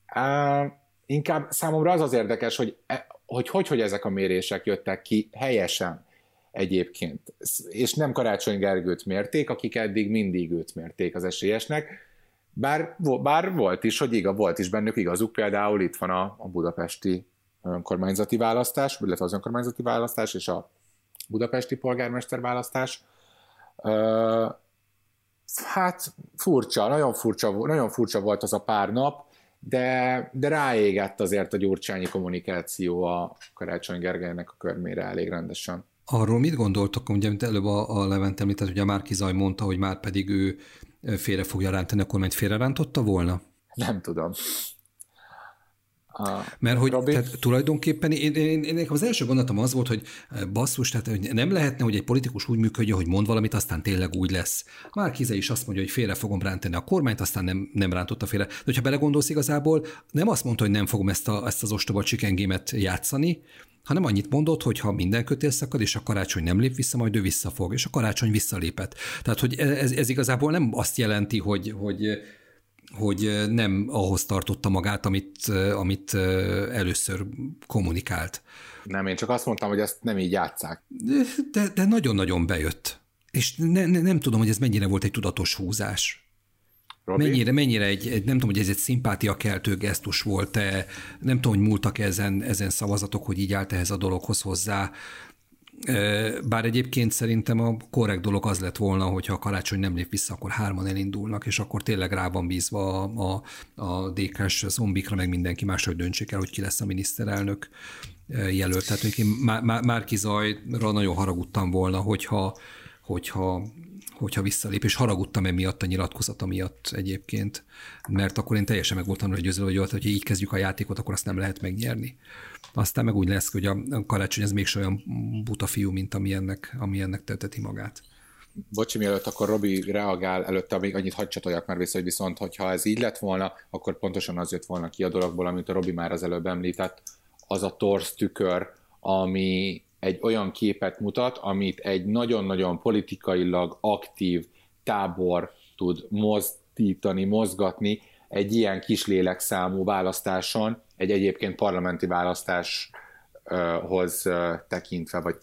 Á, inkább számomra az az érdekes, hogy e, hogy, hogy hogy ezek a mérések jöttek ki helyesen egyébként. És nem Karácsony Gergőt mérték, akik eddig mindig őt mérték az esélyesnek, bár, bár volt is, hogy igaz, volt is bennük igazuk, például itt van a, a budapesti önkormányzati választás, illetve az önkormányzati választás és a budapesti polgármester választás. Hát furcsa, nagyon furcsa, nagyon furcsa volt az a pár nap, de, de ráégett azért a gyurcsányi kommunikáció a Karácsony Gergelynek a körmére elég rendesen. Arról mit gondoltok, ugye, mint előbb a, a Levent említett, hogy a Márki Zaj mondta, hogy már pedig ő félre fogja rántani, akkor majd félre rántotta volna? Nem tudom. A Mert hogy tehát tulajdonképpen én, én, én, az első gondolatom az volt, hogy eh, basszus, tehát hogy nem lehetne, hogy egy politikus úgy működjön, hogy mond valamit, aztán tényleg úgy lesz. Már Kize is azt mondja, hogy félre fogom rántani a kormányt, aztán nem, nem rántotta félre. De hogyha belegondolsz igazából, nem azt mondta, hogy nem fogom ezt, a, ezt az ostoba csikengémet játszani, hanem annyit mondott, hogy ha minden kötél szakad, és a karácsony nem lép vissza, majd ő visszafog, és a karácsony visszalépett. Tehát, hogy ez, ez igazából nem azt jelenti, hogy, hogy hogy nem ahhoz tartotta magát, amit, amit először kommunikált. Nem, én csak azt mondtam, hogy ezt nem így játszák. De, de nagyon-nagyon bejött. És ne, ne, nem tudom, hogy ez mennyire volt egy tudatos húzás. Robi? Mennyire, mennyire egy, egy, nem tudom, hogy ez egy szimpátia keltő gesztus volt-e, nem tudom, hogy múltak ezen, ezen szavazatok, hogy így állt ehhez a dologhoz hozzá. Bár egyébként szerintem a korrekt dolog az lett volna, hogyha a karácsony nem lép vissza, akkor hárman elindulnak, és akkor tényleg rá van bízva a, a, a DK-s zombikra, meg mindenki más, hogy döntsék el, hogy ki lesz a miniszterelnök jelölt. Tehát én Márki Zajra nagyon haragudtam volna, hogyha, hogyha hogyha visszalép, és haragudtam emiatt a nyilatkozata miatt egyébként, mert akkor én teljesen meg voltam hogy győző, hogy hogy így kezdjük a játékot, akkor azt nem lehet megnyerni. Aztán meg úgy lesz, hogy a karácsony ez még olyan buta fiú, mint ami ennek, ami ennek teteti magát. Bocsi, mielőtt akkor Robi reagál, előtte még annyit hadd csatoljak már vissza, hogy viszont, hogyha ez így lett volna, akkor pontosan az jött volna ki a dologból, amit a Robi már az előbb említett, az a torz tükör, ami egy olyan képet mutat, amit egy nagyon-nagyon politikailag aktív tábor tud mozdítani, mozgatni egy ilyen kis lélekszámú választáson, egy egyébként parlamenti választáshoz tekintve, vagy,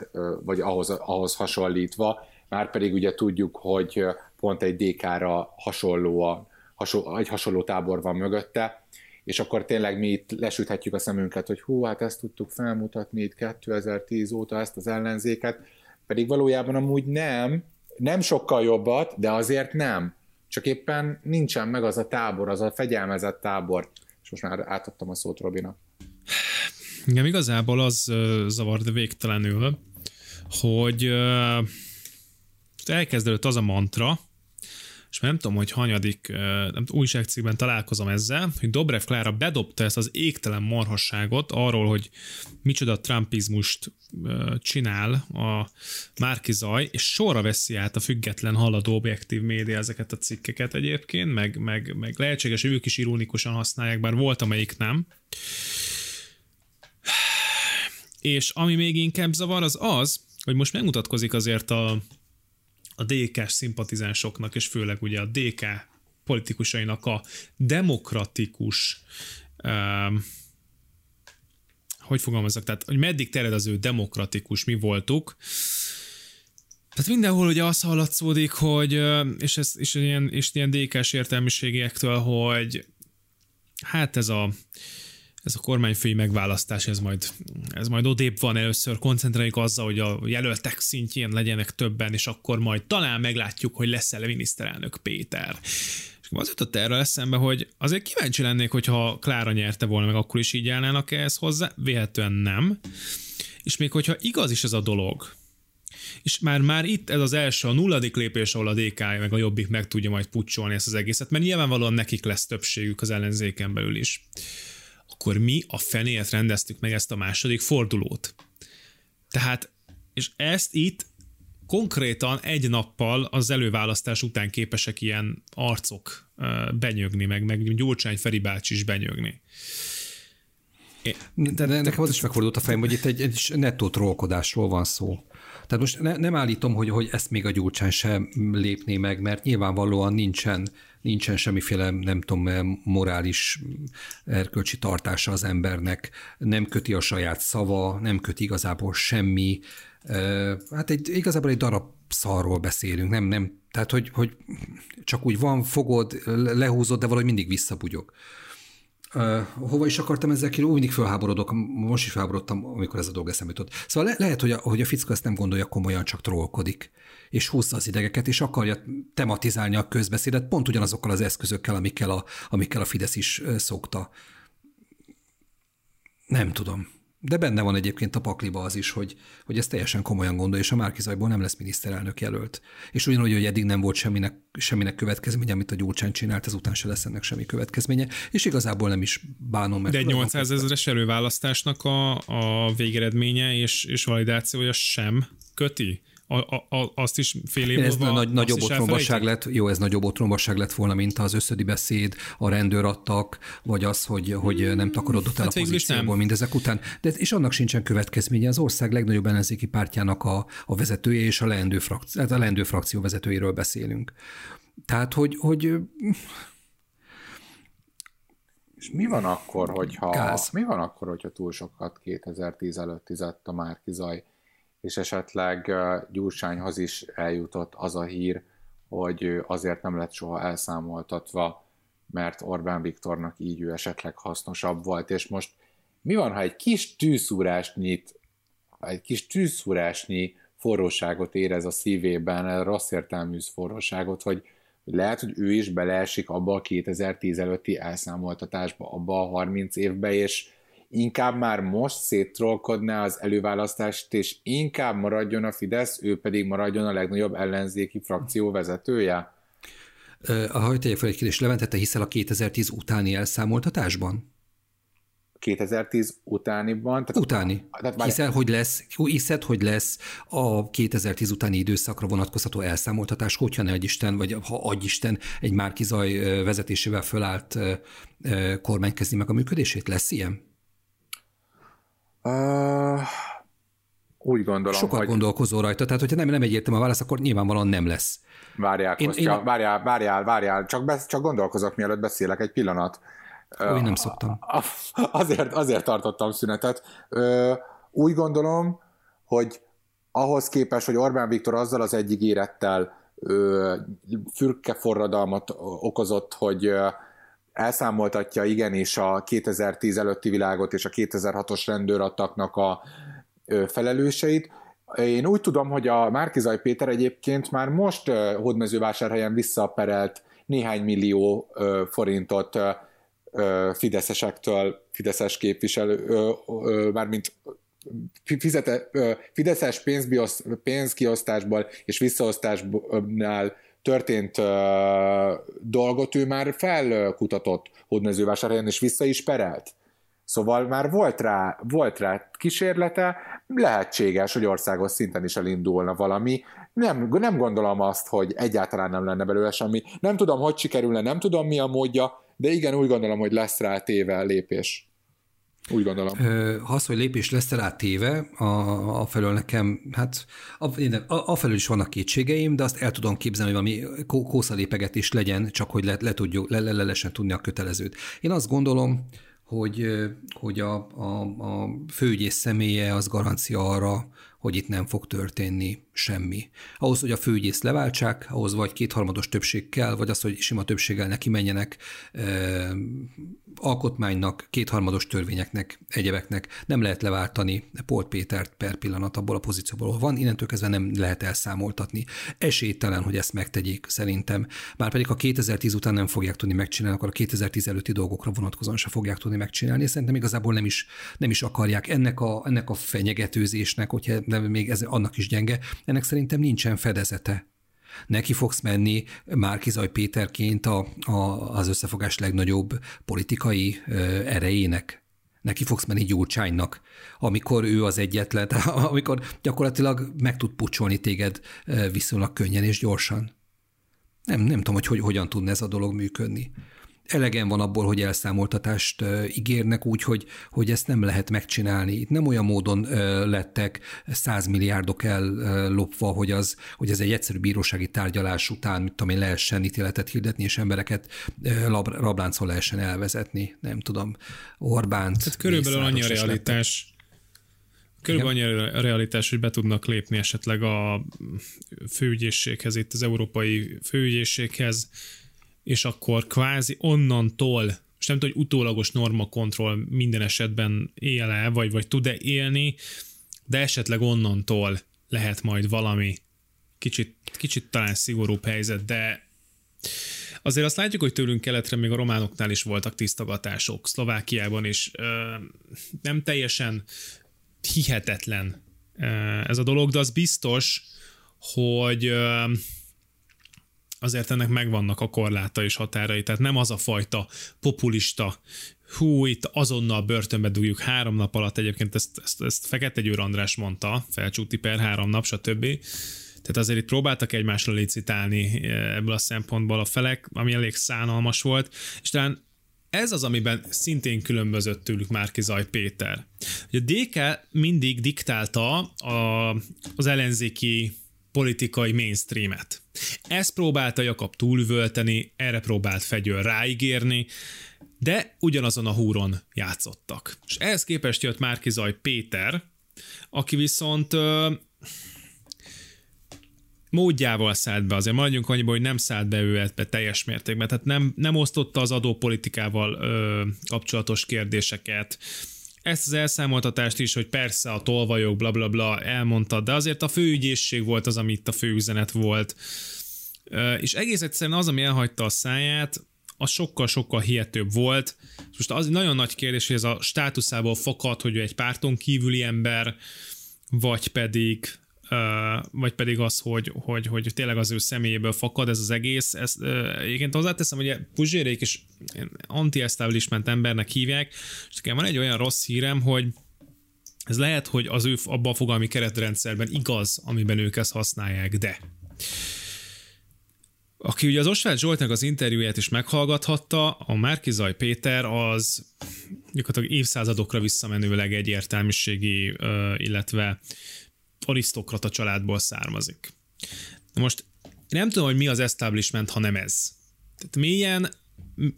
vagy ahhoz, ahhoz hasonlítva, már pedig ugye tudjuk, hogy pont egy DK-ra hasonló, a, hasonló, egy hasonló tábor van mögötte, és akkor tényleg mi itt lesüthetjük a szemünket, hogy hú, hát ezt tudtuk felmutatni itt 2010 óta ezt az ellenzéket, pedig valójában amúgy nem, nem sokkal jobbat, de azért nem. Csak éppen nincsen meg az a tábor, az a fegyelmezett tábor. És most már átadtam a szót Robinak. Igen, igazából az zavar, de végtelenül, hogy elkezdődött az a mantra, és nem tudom, hogy hanyadik nem újságcikkben találkozom ezzel, hogy Dobrev Klára bedobta ezt az égtelen marhasságot arról, hogy micsoda trumpizmust csinál a Márki Zaj, és sorra veszi át a független haladó objektív média ezeket a cikkeket egyébként, meg, meg, meg lehetséges, hogy ők is ironikusan használják, bár volt, amelyik nem. És ami még inkább zavar, az az, hogy most megmutatkozik azért a, a DK-s szimpatizánsoknak, és főleg ugye a DK politikusainak a demokratikus um, hogy fogalmazok, tehát hogy meddig tered az ő demokratikus, mi voltuk. Tehát mindenhol ugye az hallatszódik, hogy, és ez és ilyen, és ilyen DK-s értelmiségiektől, hogy hát ez a ez a kormányfői megválasztás, ez majd, ez majd odébb van először, koncentráljuk azzal, hogy a jelöltek szintjén legyenek többen, és akkor majd talán meglátjuk, hogy lesz-e miniszterelnök Péter. És az jutott erre eszembe, hogy azért kíváncsi lennék, hogyha Klára nyerte volna, meg akkor is így állnának ehhez hozzá, véletlenül nem. És még hogyha igaz is ez a dolog, és már, már itt ez az első, a nulladik lépés, ahol a DK meg a Jobbik meg tudja majd pucsolni ezt az egészet, mert nyilvánvalóan nekik lesz többségük az ellenzéken belül is akkor mi a fenéért rendeztük meg ezt a második fordulót. Tehát, és ezt itt konkrétan egy nappal az előválasztás után képesek ilyen arcok benyögni, meg, meg Gyurcsány Feri bácsi is benyögni. De nekem az is megfordult a fejem, hogy itt egy, egy nettó trollkodásról van szó. Tehát most ne, nem állítom, hogy, hogy ezt még a Gyurcsány sem lépné meg, mert nyilvánvalóan nincsen nincsen semmiféle, nem tudom, morális erkölcsi tartása az embernek, nem köti a saját szava, nem köti igazából semmi. Hát egy, igazából egy darab szarról beszélünk, nem, nem, tehát hogy, hogy csak úgy van, fogod, lehúzod, de valahogy mindig visszabugyog. Uh, hova is akartam ezzel ki? Úgy mindig felháborodok, most is felháborodtam, amikor ez a dolog eszembe jutott. Szóval le- lehet, hogy a, hogy a fickó ezt nem gondolja komolyan, csak trollkodik, és húzza az idegeket, és akarja tematizálni a közbeszédet pont ugyanazokkal az eszközökkel, amikkel a, amikkel a Fidesz is szokta. Nem tudom. De benne van egyébként a pakliba az is, hogy, hogy ez teljesen komolyan gondolja, és a Márkizajból nem lesz miniszterelnök jelölt. És ugyanúgy, hogy eddig nem volt semminek, semminek következménye, amit a Gyurcsány csinált, ezután se lesz ennek semmi következménye, és igazából nem is bánom. Mert De egy 800 ezeres előválasztásnak a, a végeredménye és, és validációja sem köti a, a, azt is fél év Ez múlva, nagy, nagyobb otrombaság lett, jó, ez nagyobb otrombaság lett volna, mint az összödi beszéd, a rendőrattak, vagy az, hogy, hogy nem takarodott el hát a pozícióból mindezek után. De és annak sincsen következménye. Az ország legnagyobb ellenzéki pártjának a, a vezetője és a leendő, frakció, hát a leendő frakció vezetőjéről beszélünk. Tehát, hogy, hogy és mi van akkor, hogyha Gáz. mi van akkor, hogyha túl sokat 2010 előtt tizett a Márki Zaj? És esetleg Gyurcsányhoz is eljutott az a hír, hogy azért nem lett soha elszámoltatva, mert Orbán Viktornak így ő esetleg hasznosabb volt, és most mi van, ha egy kis tűszúrást nyit, egy kis tűszúrásnyi forróságot érez a szívében, rossz értelmű forróságot, hogy lehet, hogy ő is beleesik abba a 2010 előtti elszámoltatásba, abba a 30 évbe, és inkább már most széttrollkodná az előválasztást, és inkább maradjon a Fidesz, ő pedig maradjon a legnagyobb ellenzéki frakció vezetője? A hajtegyek fel egy kérdés, Levente, te hiszel a 2010 utáni elszámoltatásban? 2010 utániban? Tehát Utáni. Tehát már... Hiszel, hogy lesz, hiszed, hogy lesz a 2010 utáni időszakra vonatkozható elszámoltatás, hogyha ne Isten, vagy ha adj Isten, egy Márkizaj vezetésével fölállt kormány kezdi meg a működését? Lesz ilyen? Uh, úgy gondolom, Sokat hogy... gondolkozó rajta, tehát hogyha nem, nem egyértelmű a válasz, akkor nyilvánvalóan nem lesz. Várjál, én, Kostya, én... várjál, várjál, várjál, csak, be, csak gondolkozok, mielőtt beszélek egy pillanat. Úgy nem szoktam. Azért, azért tartottam szünetet. Úgy gondolom, hogy ahhoz képest, hogy Orbán Viktor azzal az egyik érettel fürke forradalmat okozott, hogy elszámoltatja igenis a 2010 előtti világot és a 2006-os rendőrattaknak a felelőseit. Én úgy tudom, hogy a Márkizaj Péter egyébként már most hódmezővásárhelyen visszaperelt néhány millió forintot fideszesektől, fideszes képviselő, mármint fizete, fideszes pénzkiosztásból és visszaosztásnál történt dolgot ő már felkutatott hódmezővásárhelyen, és vissza is perelt. Szóval már volt rá, volt rá kísérlete, lehetséges, hogy országos szinten is elindulna valami. Nem, nem gondolom azt, hogy egyáltalán nem lenne belőle semmi. Nem tudom, hogy sikerülne, nem tudom, mi a módja, de igen, úgy gondolom, hogy lesz rá téve lépés. Úgy gondolom. Ha az, hogy lépés lesz rá téve, a, a felől nekem, hát a, a, a felől is vannak kétségeim, de azt el tudom képzelni, hogy valami kószalépegetés legyen, csak hogy le, le, tudjuk, le, le, le lehessen tudni a kötelezőt. Én azt gondolom, hogy, hogy a, a, a főügyész személye az garancia arra, hogy itt nem fog történni semmi. Ahhoz, hogy a főügyész leváltsák, ahhoz vagy kétharmados többség kell, vagy az, hogy sima többséggel neki menjenek e, alkotmánynak, kétharmados törvényeknek, egyebeknek. Nem lehet leváltani Polt Pétert per pillanat abból a pozícióból, ahol van, innentől kezdve nem lehet elszámoltatni. Esélytelen, hogy ezt megtegyék szerintem. Már pedig, ha 2010 után nem fogják tudni megcsinálni, akkor a 2010 előtti dolgokra vonatkozóan se fogják tudni megcsinálni. Szerintem igazából nem is, nem is akarják ennek a, ennek a fenyegetőzésnek, hogyha de még ez annak is gyenge, ennek szerintem nincsen fedezete. Neki fogsz menni Márkizaj Péterként a, a, az összefogás legnagyobb politikai ö, erejének. Neki fogsz menni Gyurcsánynak, amikor ő az egyetlen, amikor gyakorlatilag meg tud pucsolni téged viszonylag könnyen és gyorsan. Nem, nem tudom, hogy, hogy hogyan tudna ez a dolog működni elegen van abból, hogy elszámoltatást ígérnek úgy, hogy, hogy ezt nem lehet megcsinálni. Itt nem olyan módon lettek százmilliárdok ellopva, hogy az, hogy ez egy egyszerű bírósági tárgyalás után, mit tudom én, lehessen ítéletet hirdetni, és embereket rabláncon lehessen elvezetni. Nem tudom, Orbánt. Tehát körülbelül annyi a realitás, Körülbelül annyi a realitás, hogy be tudnak lépni esetleg a főügyészséghez, itt az európai főügyészséghez, és akkor kvázi onnantól, most nem tudom, hogy utólagos normakontroll minden esetben él-e, vagy, vagy tud-e élni, de esetleg onnantól lehet majd valami kicsit, kicsit talán szigorúbb helyzet, de azért azt látjuk, hogy tőlünk keletre még a románoknál is voltak tisztogatások, Szlovákiában is ö, nem teljesen hihetetlen ö, ez a dolog, de az biztos, hogy ö, azért ennek megvannak a korláta és határai, tehát nem az a fajta populista, hú, itt azonnal börtönbe dugjuk három nap alatt, egyébként ezt, ezt, ezt Fekete Győr András mondta, felcsúti per három nap, stb. Tehát azért itt próbáltak egymásra licitálni eh, ebből a szempontból a felek, ami elég szánalmas volt, és talán ez az, amiben szintén különbözött tőlük Márki Zaj Péter. A DK mindig diktálta a, az ellenzéki politikai mainstreamet. Ezt próbálta Jakab túlvölteni, erre próbált Fegyőr ráigérni, de ugyanazon a húron játszottak. És ehhez képest jött Márkizaj Péter, aki viszont ö, módjával szállt be, azért maradjunk annyiból, hogy nem szállt be ő be teljes mértékben, tehát nem, nem osztotta az adópolitikával ö, kapcsolatos kérdéseket, ezt az elszámoltatást is, hogy persze a tolvajok, bla bla bla elmondta, de azért a főügyészség volt az, ami itt a főüzenet volt. És egész egyszerűen az, ami elhagyta a száját, az sokkal-sokkal hihetőbb volt. Most az nagyon nagy kérdés, hogy ez a státuszából fakad, hogy ő egy párton kívüli ember, vagy pedig vagy pedig az, hogy, hogy, hogy tényleg az ő személyéből fakad ez az egész. Ezt, egyébként hozzáteszem, hogy Puzsérék is anti-establishment embernek hívják, és nekem van egy olyan rossz hírem, hogy ez lehet, hogy az ő abban a fogalmi keretrendszerben igaz, amiben ők ezt használják, de aki ugye az Osváth Zsoltnak az interjúját is meghallgathatta, a Márkizaj Péter az gyakorlatilag évszázadokra visszamenőleg egy értelmiségi, illetve arisztokrata családból származik. Most nem tudom, hogy mi az establishment, ha nem ez. Tehát milyen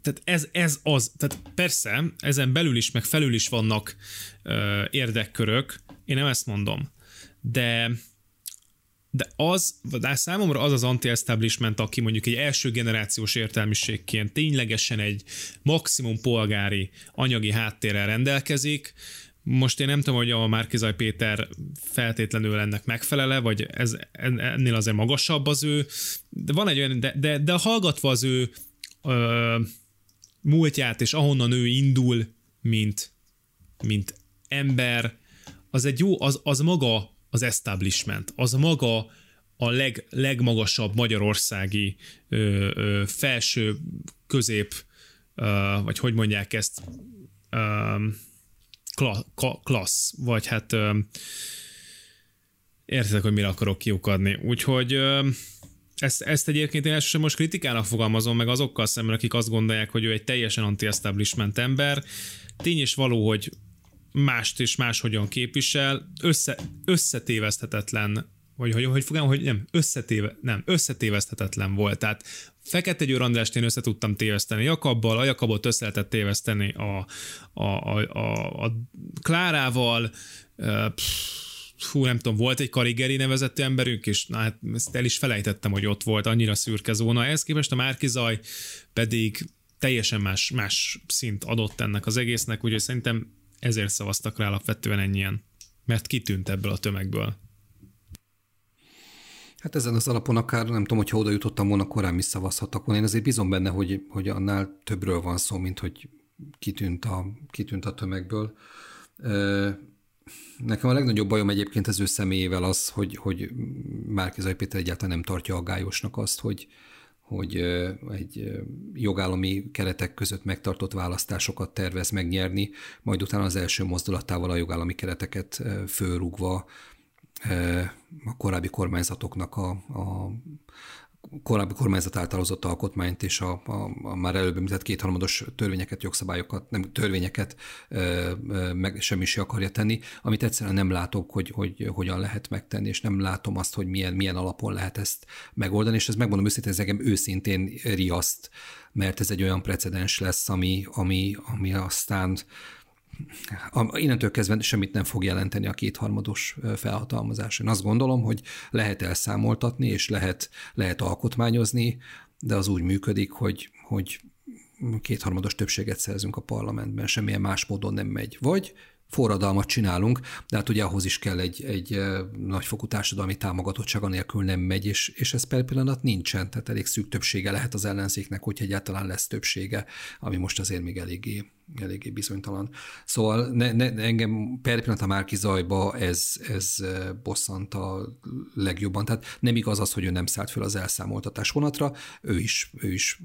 tehát ez, ez az, tehát persze, ezen belül is, meg felül is vannak ö, érdekkörök, én nem ezt mondom, de de az, de számomra az az anti-establishment, aki mondjuk egy első generációs értelmiségként ténylegesen egy maximum polgári anyagi háttérrel rendelkezik, most én nem tudom, hogy a Márkizaj Péter feltétlenül ennek megfelele, vagy ez ennél azért magasabb az ő, de van egy olyan, de, de, de hallgatva az ő ö, múltját, és ahonnan ő indul, mint, mint ember, az egy jó, az, az maga az establishment, az maga a leg, legmagasabb magyarországi ö, ö, felső közép, ö, vagy hogy mondják ezt, ö, kla, ka, klassz, vagy hát ö, értitek, hogy mire akarok kiukadni. Úgyhogy ö, ezt, ezt egyébként én elsősorban most kritikának fogalmazom meg azokkal szemben, akik azt gondolják, hogy ő egy teljesen anti-establishment ember. Tény és való, hogy mást és máshogyan képvisel, össze, összetéveszthetetlen vagy hogy, hogy fogom, hogy nem, összetéve, nem, összetéveszthetetlen volt. Tehát Fekete Győr Andrást én össze tudtam téveszteni Jakabbal, a Jakabot össze lehetett téveszteni a, a, a, a, a Klárával, pff, fú, nem tudom, volt egy Karigeri nevezetű emberünk, és na, hát ezt el is felejtettem, hogy ott volt, annyira szürke zóna. Ehhez képest a Márkizaj pedig teljesen más, más szint adott ennek az egésznek, úgyhogy szerintem ezért szavaztak rá alapvetően ennyien, mert kitűnt ebből a tömegből. Hát ezen az alapon akár nem tudom, hogyha oda jutottam volna, korán is szavazhattak volna. Én azért bízom benne, hogy, hogy annál többről van szó, mint hogy kitűnt a, kitűnt a tömegből. Nekem a legnagyobb bajom egyébként az ő személyével az, hogy, hogy Márkizai Péter egyáltalán nem tartja aggályosnak azt, hogy, hogy egy jogállami keretek között megtartott választásokat tervez megnyerni, majd utána az első mozdulatával a jogállami kereteket fölrúgva a korábbi kormányzatoknak a, a korábbi kormányzat által hozott alkotmányt és a, a, a már előbb említett kétharmados törvényeket, jogszabályokat, nem törvényeket ö, ö, meg semmi is akarja tenni, amit egyszerűen nem látok, hogy, hogy hogyan lehet megtenni, és nem látom azt, hogy milyen, milyen alapon lehet ezt megoldani, és ez megmondom őszintén, ez engem őszintén riaszt, mert ez egy olyan precedens lesz, ami, ami, ami aztán innentől kezdve semmit nem fog jelenteni a kétharmados felhatalmazás. Én azt gondolom, hogy lehet elszámoltatni, és lehet, lehet alkotmányozni, de az úgy működik, hogy, hogy kétharmados többséget szerzünk a parlamentben, semmilyen más módon nem megy. Vagy forradalmat csinálunk, de hát ugye ahhoz is kell egy, egy nagyfokú társadalmi támogatottság, nélkül nem megy, és, és ez per pillanat nincsen, tehát elég szűk többsége lehet az ellenzéknek, hogy egyáltalán lesz többsége, ami most azért még eléggé, eléggé bizonytalan. Szóval ne, ne, engem per pillanat a Márki Zajba ez, ez bosszant a legjobban. Tehát nem igaz az, hogy ő nem szállt fel az elszámoltatás vonatra, ő is, ő is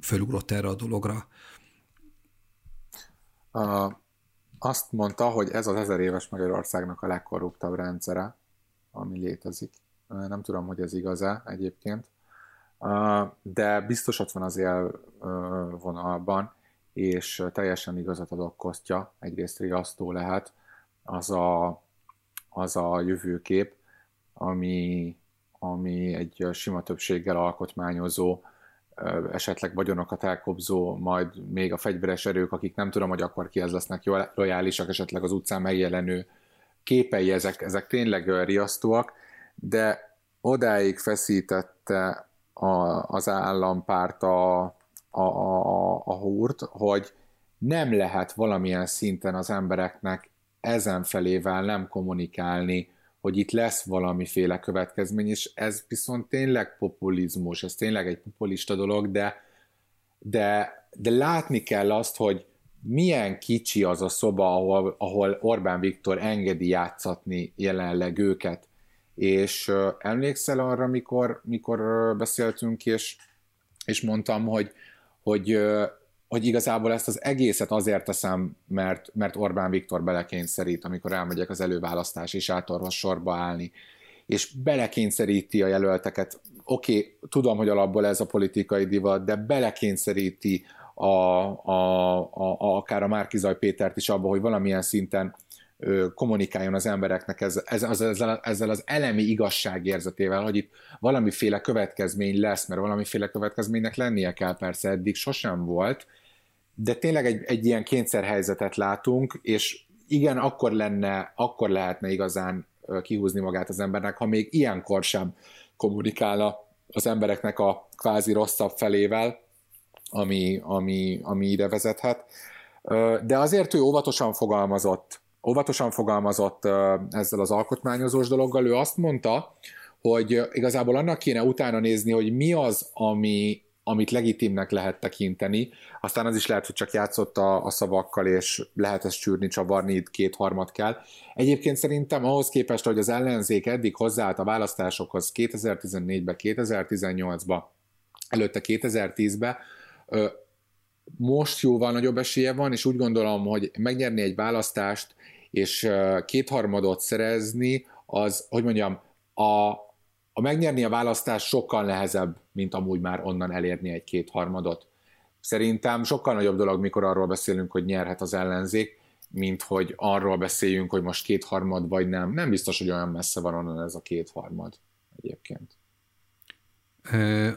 fölugrott erre a dologra. Azt mondta, hogy ez az ezer éves Magyarországnak a legkorruptabb rendszere, ami létezik. Nem tudom, hogy ez igaz-e egyébként, de biztos ott van az élvonalban, és teljesen igazat adok Kostya, egyrészt riasztó lehet az a, az a jövőkép, ami, ami egy sima többséggel alkotmányozó esetleg vagyonokat elkobzó, majd még a fegyveres erők, akik nem tudom, hogy akkor ki ez lesznek lojálisak, esetleg az utcán megjelenő képei, ezek, ezek tényleg riasztóak, de odáig feszítette a, az állampárt a, a, a, a húrt, hogy nem lehet valamilyen szinten az embereknek ezen felével nem kommunikálni, hogy itt lesz valamiféle következmény, és ez viszont tényleg populizmus, ez tényleg egy populista dolog, de, de, de látni kell azt, hogy milyen kicsi az a szoba, ahol, ahol Orbán Viktor engedi játszatni jelenleg őket. És uh, emlékszel arra, mikor, mikor beszéltünk, és, és mondtam, hogy, hogy hogy igazából ezt az egészet azért teszem, mert, mert Orbán Viktor belekényszerít, amikor elmegyek az előválasztási sátorhoz sorba állni, és belekényszeríti a jelölteket. Oké, okay, tudom, hogy alapból ez a politikai divat, de belekényszeríti a, a, a, a, akár a Márkizaj Pétert is abba, hogy valamilyen szinten kommunikáljon az embereknek ez, ez, az, ezzel, ezzel az elemi igazságérzetével, hogy itt valamiféle következmény lesz, mert valamiféle következménynek lennie kell, persze eddig sosem volt, de tényleg egy, egy ilyen kényszerhelyzetet látunk, és igen, akkor lenne, akkor lehetne igazán kihúzni magát az embernek, ha még ilyenkor sem kommunikálna az embereknek a kvázi rosszabb felével, ami, ami, ami ide vezethet. De azért ő óvatosan fogalmazott, óvatosan fogalmazott ezzel az alkotmányozós dologgal. Ő azt mondta, hogy igazából annak kéne utána nézni, hogy mi az, ami, amit legitimnek lehet tekinteni, aztán az is lehet, hogy csak játszott a, a szavakkal, és lehet ezt csűrni, csavarni, itt kétharmad kell. Egyébként szerintem ahhoz képest, hogy az ellenzék eddig hozzáállt a választásokhoz 2014-be, 2018-ba, előtte 2010-be, most jóval nagyobb esélye van, és úgy gondolom, hogy megnyerni egy választást, és kétharmadot szerezni, az, hogy mondjam, a, a megnyerni a választást sokkal nehezebb, mint amúgy már onnan elérni egy kétharmadot. Szerintem sokkal nagyobb dolog, mikor arról beszélünk, hogy nyerhet az ellenzék, mint hogy arról beszéljünk, hogy most kétharmad vagy nem. Nem biztos, hogy olyan messze van onnan ez a kétharmad egyébként.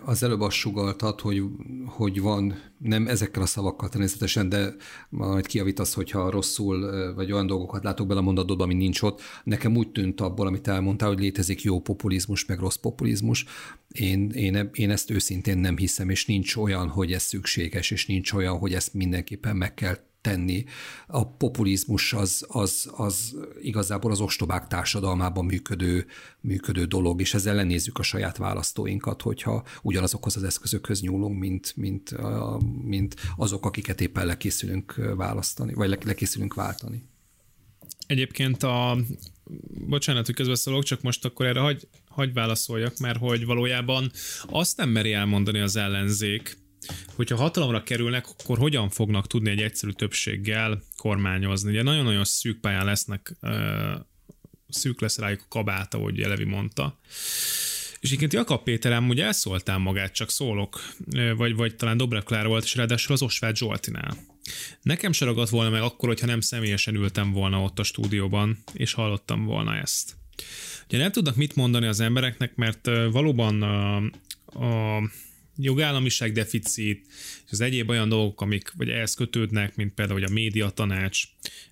Az előbb azt sugaltad, hogy, hogy van, nem ezekkel a szavakkal természetesen, de majd kiavítasz, hogyha rosszul, vagy olyan dolgokat látok bele a mondatodba, ami nincs ott. Nekem úgy tűnt abból, amit elmondtál, hogy létezik jó populizmus, meg rossz populizmus. Én, én, én ezt őszintén nem hiszem, és nincs olyan, hogy ez szükséges, és nincs olyan, hogy ezt mindenképpen meg kell tenni. A populizmus az, az, az igazából az ostobák társadalmában működő, működő dolog, és ezzel lenézzük a saját választóinkat, hogyha ugyanazokhoz az eszközökhöz nyúlunk, mint, mint, mint azok, akiket éppen lekészülünk választani, vagy lekészülünk váltani. Egyébként a, bocsánat, hogy közbeszólok, csak most akkor erre hagy, hagy válaszoljak, mert hogy valójában azt nem meri elmondani az ellenzék, hogyha hatalomra kerülnek, akkor hogyan fognak tudni egy egyszerű többséggel kormányozni? Ugye nagyon-nagyon szűk pályán lesznek, szűk lesz rájuk a kabáta, ahogy Elevi mondta. És egyébként Jakab Péterem ugye elszóltál magát, csak szólok, vagy, vagy talán Dobrev Klára volt, és ráadásul az Osváth Zsoltinál. Nekem se ragadt volna meg akkor, hogyha nem személyesen ültem volna ott a stúdióban, és hallottam volna ezt. Ugye nem tudnak mit mondani az embereknek, mert valóban a, a jogállamiság deficit, és az egyéb olyan dolgok, amik vagy ehhez kötődnek, mint például hogy a médiatanács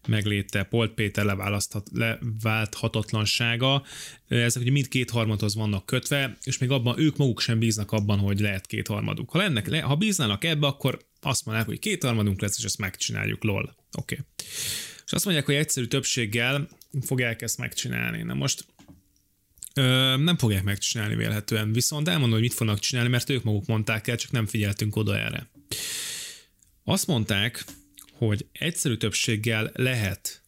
megléte, Polt Péter leválaszthat, leválthatatlansága, ezek ugye mind kétharmadhoz vannak kötve, és még abban ők maguk sem bíznak abban, hogy lehet kétharmaduk. Ha, lennek, ha bíznának ebbe, akkor azt mondják, hogy kétharmadunk lesz, és ezt megcsináljuk, lol. Oké. Okay. És azt mondják, hogy egyszerű többséggel fogják ezt megcsinálni. Na most Nem fogják megcsinálni vélhetően, viszont elmondom, hogy mit fognak csinálni, mert ők maguk mondták el, csak nem figyeltünk oda erre. Azt mondták, hogy egyszerű többséggel lehet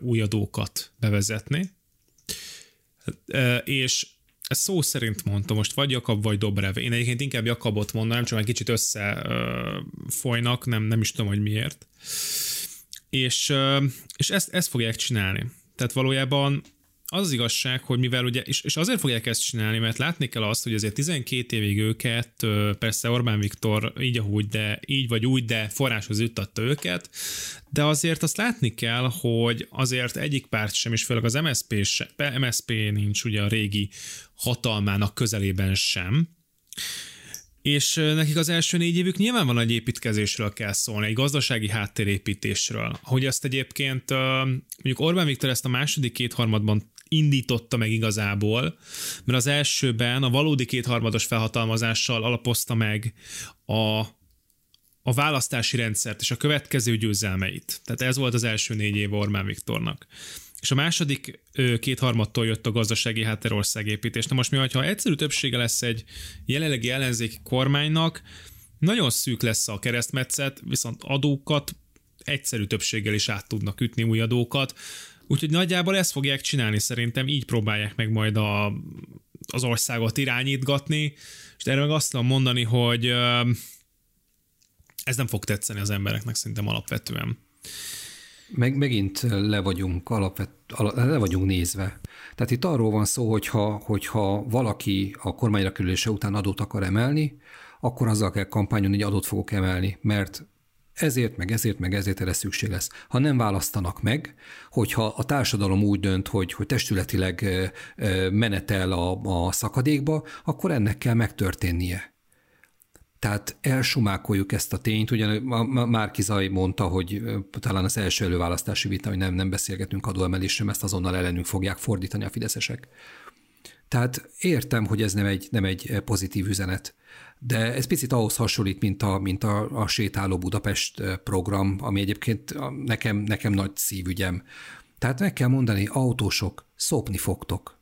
új adókat bevezetni, és ezt szó szerint mondta most, vagy Jakab, vagy Dobrev. Én egyébként inkább Jakabot mondanám, csak egy kicsit összefolynak, nem, nem is tudom, hogy miért. És, és ezt, ezt fogják csinálni. Tehát valójában az az igazság, hogy mivel ugye, és, és azért fogják ezt csinálni, mert látni kell azt, hogy azért 12 évig őket, persze Orbán Viktor így ahogy, de így vagy úgy, de forráshoz juttatta őket, de azért azt látni kell, hogy azért egyik párt sem, és főleg az MSZP, se, MSZP nincs ugye a régi hatalmának közelében sem, és nekik az első négy évük nyilván van egy építkezésről kell szólni, egy gazdasági háttérépítésről. Hogy ezt egyébként mondjuk Orbán Viktor ezt a második kétharmadban indította meg igazából, mert az elsőben a valódi kétharmados felhatalmazással alapozta meg a, a választási rendszert és a következő győzelmeit. Tehát ez volt az első négy év Orbán Viktornak. És a második kétharmadtól jött a gazdasági hátterországépítés. Na most mi, ha egyszerű többsége lesz egy jelenlegi ellenzéki kormánynak, nagyon szűk lesz a keresztmetszet, viszont adókat egyszerű többséggel is át tudnak ütni új adókat, Úgyhogy nagyjából ezt fogják csinálni szerintem, így próbálják meg majd a, az országot irányítgatni, és erre meg azt tudom mondani, hogy ez nem fog tetszeni az embereknek szerintem alapvetően. Meg, megint le vagyunk, alapvet, le vagyunk nézve. Tehát itt arról van szó, hogyha, hogyha valaki a kormányra kerülése után adót akar emelni, akkor azzal kell kampányon, hogy adót fogok emelni, mert ezért, meg ezért, meg ezért erre szükség lesz. Ha nem választanak meg, hogyha a társadalom úgy dönt, hogy, hogy testületileg menetel a, a szakadékba, akkor ennek kell megtörténnie. Tehát elsumákoljuk ezt a tényt, ugyan Márki Zaj mondta, hogy talán az első előválasztási vita, hogy nem, nem beszélgetünk adóemelésről, ezt azonnal ellenünk fogják fordítani a fideszesek. Tehát értem, hogy ez nem egy, nem egy pozitív üzenet, de ez picit ahhoz hasonlít, mint a, mint a, a Sétáló Budapest program, ami egyébként nekem, nekem nagy szívügyem. Tehát meg kell mondani, autósok, szopni fogtok.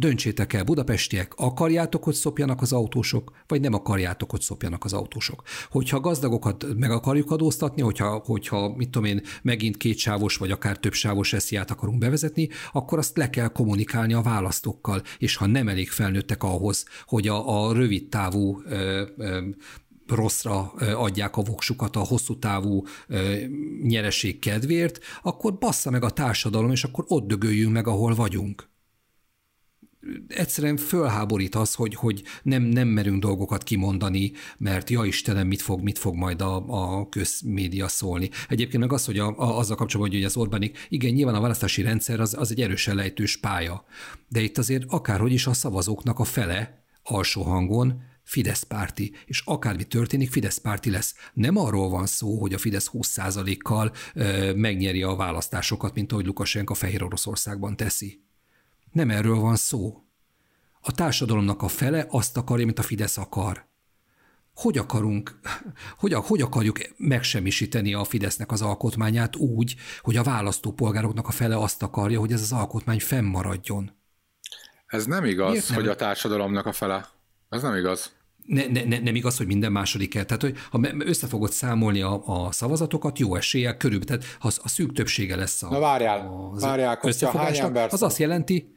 Döntsétek el, budapestiek, akarjátok, hogy szopjanak az autósok, vagy nem akarjátok, hogy szopjanak az autósok. Hogyha gazdagokat meg akarjuk adóztatni, hogyha, hogyha mit tudom én, megint kétsávos vagy akár többsávos esziát akarunk bevezetni, akkor azt le kell kommunikálni a választókkal, és ha nem elég felnőttek ahhoz, hogy a, a rövid távú ö, ö, rosszra adják a voksukat a hosszú távú nyereség kedvéért, akkor bassza meg a társadalom, és akkor ott dögöljünk meg, ahol vagyunk egyszerűen fölháborít az, hogy, hogy nem, nem merünk dolgokat kimondani, mert ja Istenem, mit fog, mit fog majd a, a közmédia szólni. Egyébként meg az, hogy a, a, azzal kapcsolatban, hogy az Orbánik, igen, nyilván a választási rendszer az, az egy erősen lejtős pálya, de itt azért akárhogy is a szavazóknak a fele alsó hangon Fidesz párti, és akármi történik, Fidesz párti lesz. Nem arról van szó, hogy a Fidesz 20%-kal megnyeri a választásokat, mint ahogy Lukasenka Fehér Oroszországban teszi. Nem erről van szó. A társadalomnak a fele azt akarja, mint a Fidesz akar. Hogy akarunk, hogy, hogy akarjuk megsemmisíteni a Fidesznek az alkotmányát úgy, hogy a választópolgároknak a fele azt akarja, hogy ez az alkotmány fennmaradjon? Ez nem igaz, Miért nem? hogy a társadalomnak a fele. Ez nem igaz. Ne, ne, ne, nem igaz, hogy minden második el. Tehát, hogy ha össze fogod számolni a, a szavazatokat, jó eséllyel körülbelül, tehát ha a szűk többsége lesz a, Na várjál, az várjál, hány ember az azt jelenti,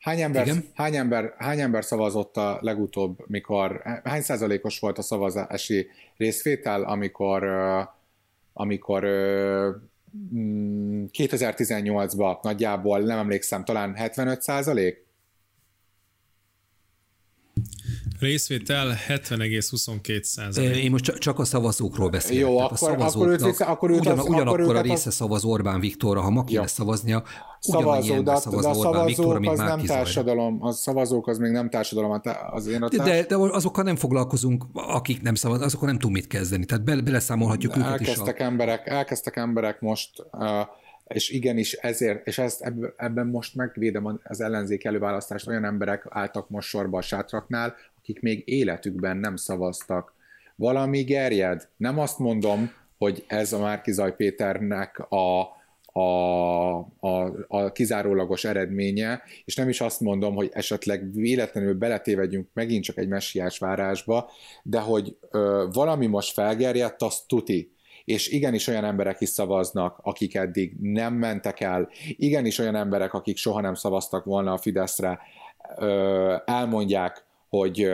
Hány ember, hány, ember, hány ember szavazott a legutóbb, mikor, hány százalékos volt a szavazási részvétel, amikor, amikor 2018-ban mm, nagyjából, nem emlékszem, talán 75 százalék? Részvétel 70,22 százalék. Én most csak a szavazókról beszélek. Jó, akkor, akkor őt, akkor őt ugyan, az, ugyanakkor akkor a része az... szavaz Orbán Viktorra, ha ma kéne szavaznia, szavazó, de, szavaz de a Orbán Viktorra, mint az nem társadalom, a szavazók az még nem társadalom, az én a társ... de, de, azokkal nem foglalkozunk, akik nem szavaz, azokkal nem tudunk mit kezdeni, tehát be, beleszámolhatjuk de őket elkezdtek is. A... Emberek, elkezdtek emberek most uh, és igenis ezért, és ezt ebben most megvédem az ellenzék előválasztást, olyan emberek álltak most sorba a sátraknál, akik még életükben nem szavaztak. Valami gerjed. Nem azt mondom, hogy ez a Márkizaj Péternek a, a, a, a kizárólagos eredménye, és nem is azt mondom, hogy esetleg véletlenül beletévedjünk megint csak egy messiás várásba, de hogy ö, valami most felgerjedt, az tuti és igenis olyan emberek is szavaznak, akik eddig nem mentek el, igenis olyan emberek, akik soha nem szavaztak volna a Fideszre, elmondják, hogy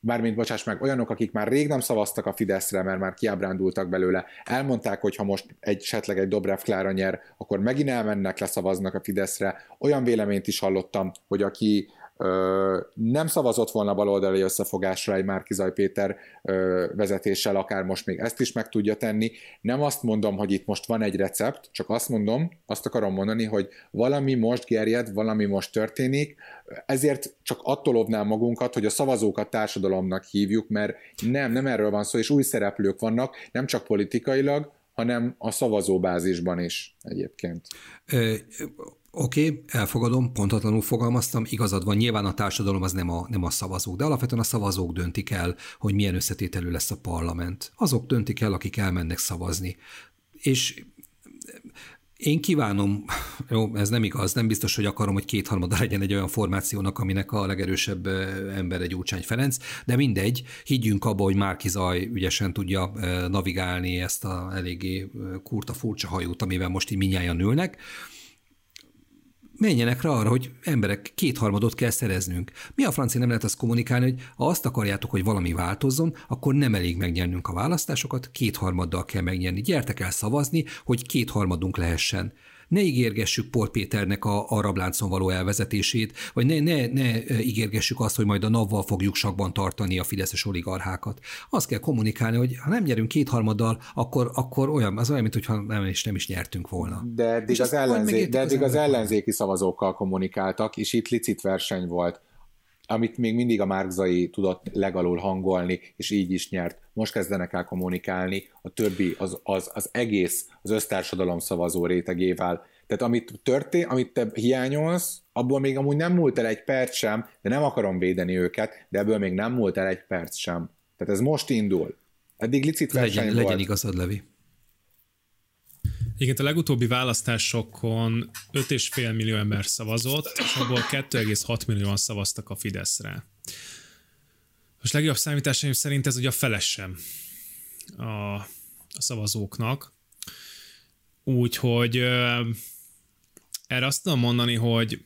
mármint bocsáss meg, olyanok, akik már rég nem szavaztak a Fideszre, mert már kiábrándultak belőle, elmondták, hogy ha most egy, esetleg egy Dobrev Klára nyer, akkor megint elmennek, leszavaznak a Fideszre. Olyan véleményt is hallottam, hogy aki nem szavazott volna baloldali összefogásra egy Márkizaj Péter vezetéssel, akár most még ezt is meg tudja tenni. Nem azt mondom, hogy itt most van egy recept, csak azt mondom, azt akarom mondani, hogy valami most gerjed, valami most történik, ezért csak attól óvnám magunkat, hogy a szavazókat társadalomnak hívjuk, mert nem, nem erről van szó, és új szereplők vannak, nem csak politikailag, hanem a szavazóbázisban is egyébként. Oké, okay, elfogadom, pontatlanul fogalmaztam, igazad van, nyilván a társadalom az nem a, nem a szavazók, de alapvetően a szavazók döntik el, hogy milyen összetételű lesz a parlament. Azok döntik el, akik elmennek szavazni. És én kívánom, jó, ez nem igaz, nem biztos, hogy akarom, hogy kétharmada legyen egy olyan formációnak, aminek a legerősebb ember egy Gyurcsány Ferenc, de mindegy, higgyünk abba, hogy Márki Zaj ügyesen tudja navigálni ezt a eléggé kurta furcsa hajót, amivel most így minnyáján ülnek, menjenek rá arra, hogy emberek kétharmadot kell szereznünk. Mi a francia nem lehet azt kommunikálni, hogy ha azt akarjátok, hogy valami változzon, akkor nem elég megnyernünk a választásokat, kétharmaddal kell megnyerni. Gyertek el szavazni, hogy kétharmadunk lehessen. Ne ígérgessük Pol Péternek a, a rabláncon való elvezetését, vagy ne, ne, ne ígérgessük azt, hogy majd a NAV-val fogjuk sakban tartani a fideszes oligarchákat. Azt kell kommunikálni, hogy ha nem nyerünk kétharmaddal, akkor, akkor olyan, az olyan, mintha nem is, nem is nyertünk volna. De eddig, az, ellenzé, de eddig az ellenzéki szavazókkal kommunikáltak, és itt licit verseny volt amit még mindig a Márkzai tudott legalul hangolni, és így is nyert. Most kezdenek el kommunikálni a többi, az, az, az egész, az össztársadalom szavazó rétegével. Tehát amit történt, amit te hiányolsz, abból még amúgy nem múlt el egy perc sem, de nem akarom védeni őket, de ebből még nem múlt el egy perc sem. Tehát ez most indul. Eddig licit legyen, volt. legyen igazad, Levi. Igen, a legutóbbi választásokon 5,5 millió ember szavazott, és abból 2,6 millióan szavaztak a Fideszre. Most legjobb számításaim szerint ez ugye a felesem a, a szavazóknak. Úgyhogy erre azt tudom mondani, hogy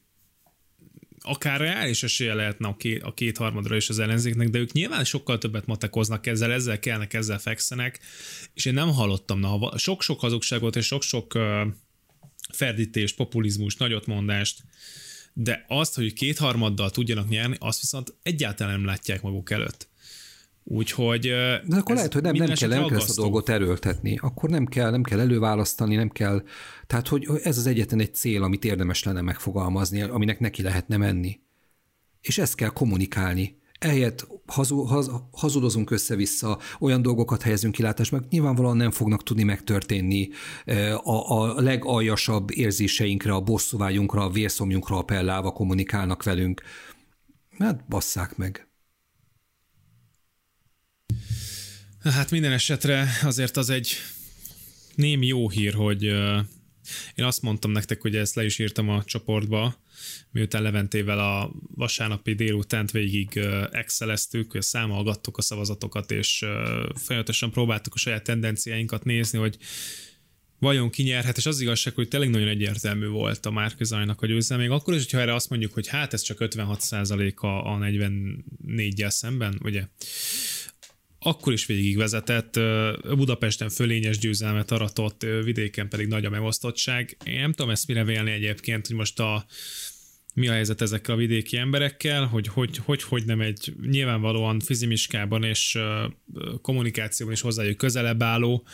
akár reális esélye lehetne a, két, a kétharmadra is az ellenzéknek, de ők nyilván sokkal többet matekoznak ezzel, ezzel kellnek, ezzel fekszenek, és én nem hallottam, na, sok-sok hazugságot és sok-sok uh, ferdítést, populizmus, nagyotmondást, de azt, hogy kétharmaddal tudjanak nyerni, azt viszont egyáltalán nem látják maguk előtt. Úgyhogy De akkor lehet, hogy nem, nem kell, nem kell ezt a dolgot erőltetni. Akkor nem kell, nem kell előválasztani, nem kell. Tehát, hogy ez az egyetlen egy cél, amit érdemes lenne megfogalmazni, aminek neki lehetne menni. És ezt kell kommunikálni. Ehelyett hazu, haz, hazudozunk össze-vissza, olyan dolgokat helyezünk kilátásba, meg nyilvánvalóan nem fognak tudni megtörténni a, a legaljasabb érzéseinkre, a bosszúvágyunkra, a vérszomjunkra appellálva kommunikálnak velünk. Hát basszák meg. Hát minden esetre azért az egy némi jó hír, hogy én azt mondtam nektek, hogy ezt le is írtam a csoportba, miután Leventével a vasárnapi délutánt végig exceleztük, számolgattuk a szavazatokat, és folyamatosan próbáltuk a saját tendenciáinkat nézni, hogy vajon ki nyerhet, és az igazság, hogy tényleg nagyon egyértelmű volt a Márkizajnak a győzelme, még akkor is, hogyha erre azt mondjuk, hogy hát ez csak 56% a, a 44-jel szemben, ugye? Akkor is végigvezetett, Budapesten fölényes győzelmet aratott, vidéken pedig nagy a megosztottság. Én nem tudom ezt mire vélni egyébként, hogy most a, mi a helyzet ezekkel a vidéki emberekkel, hogy hogy, hogy, hogy nem egy nyilvánvalóan fizimiskában és kommunikációban is hozzájuk közelebb álló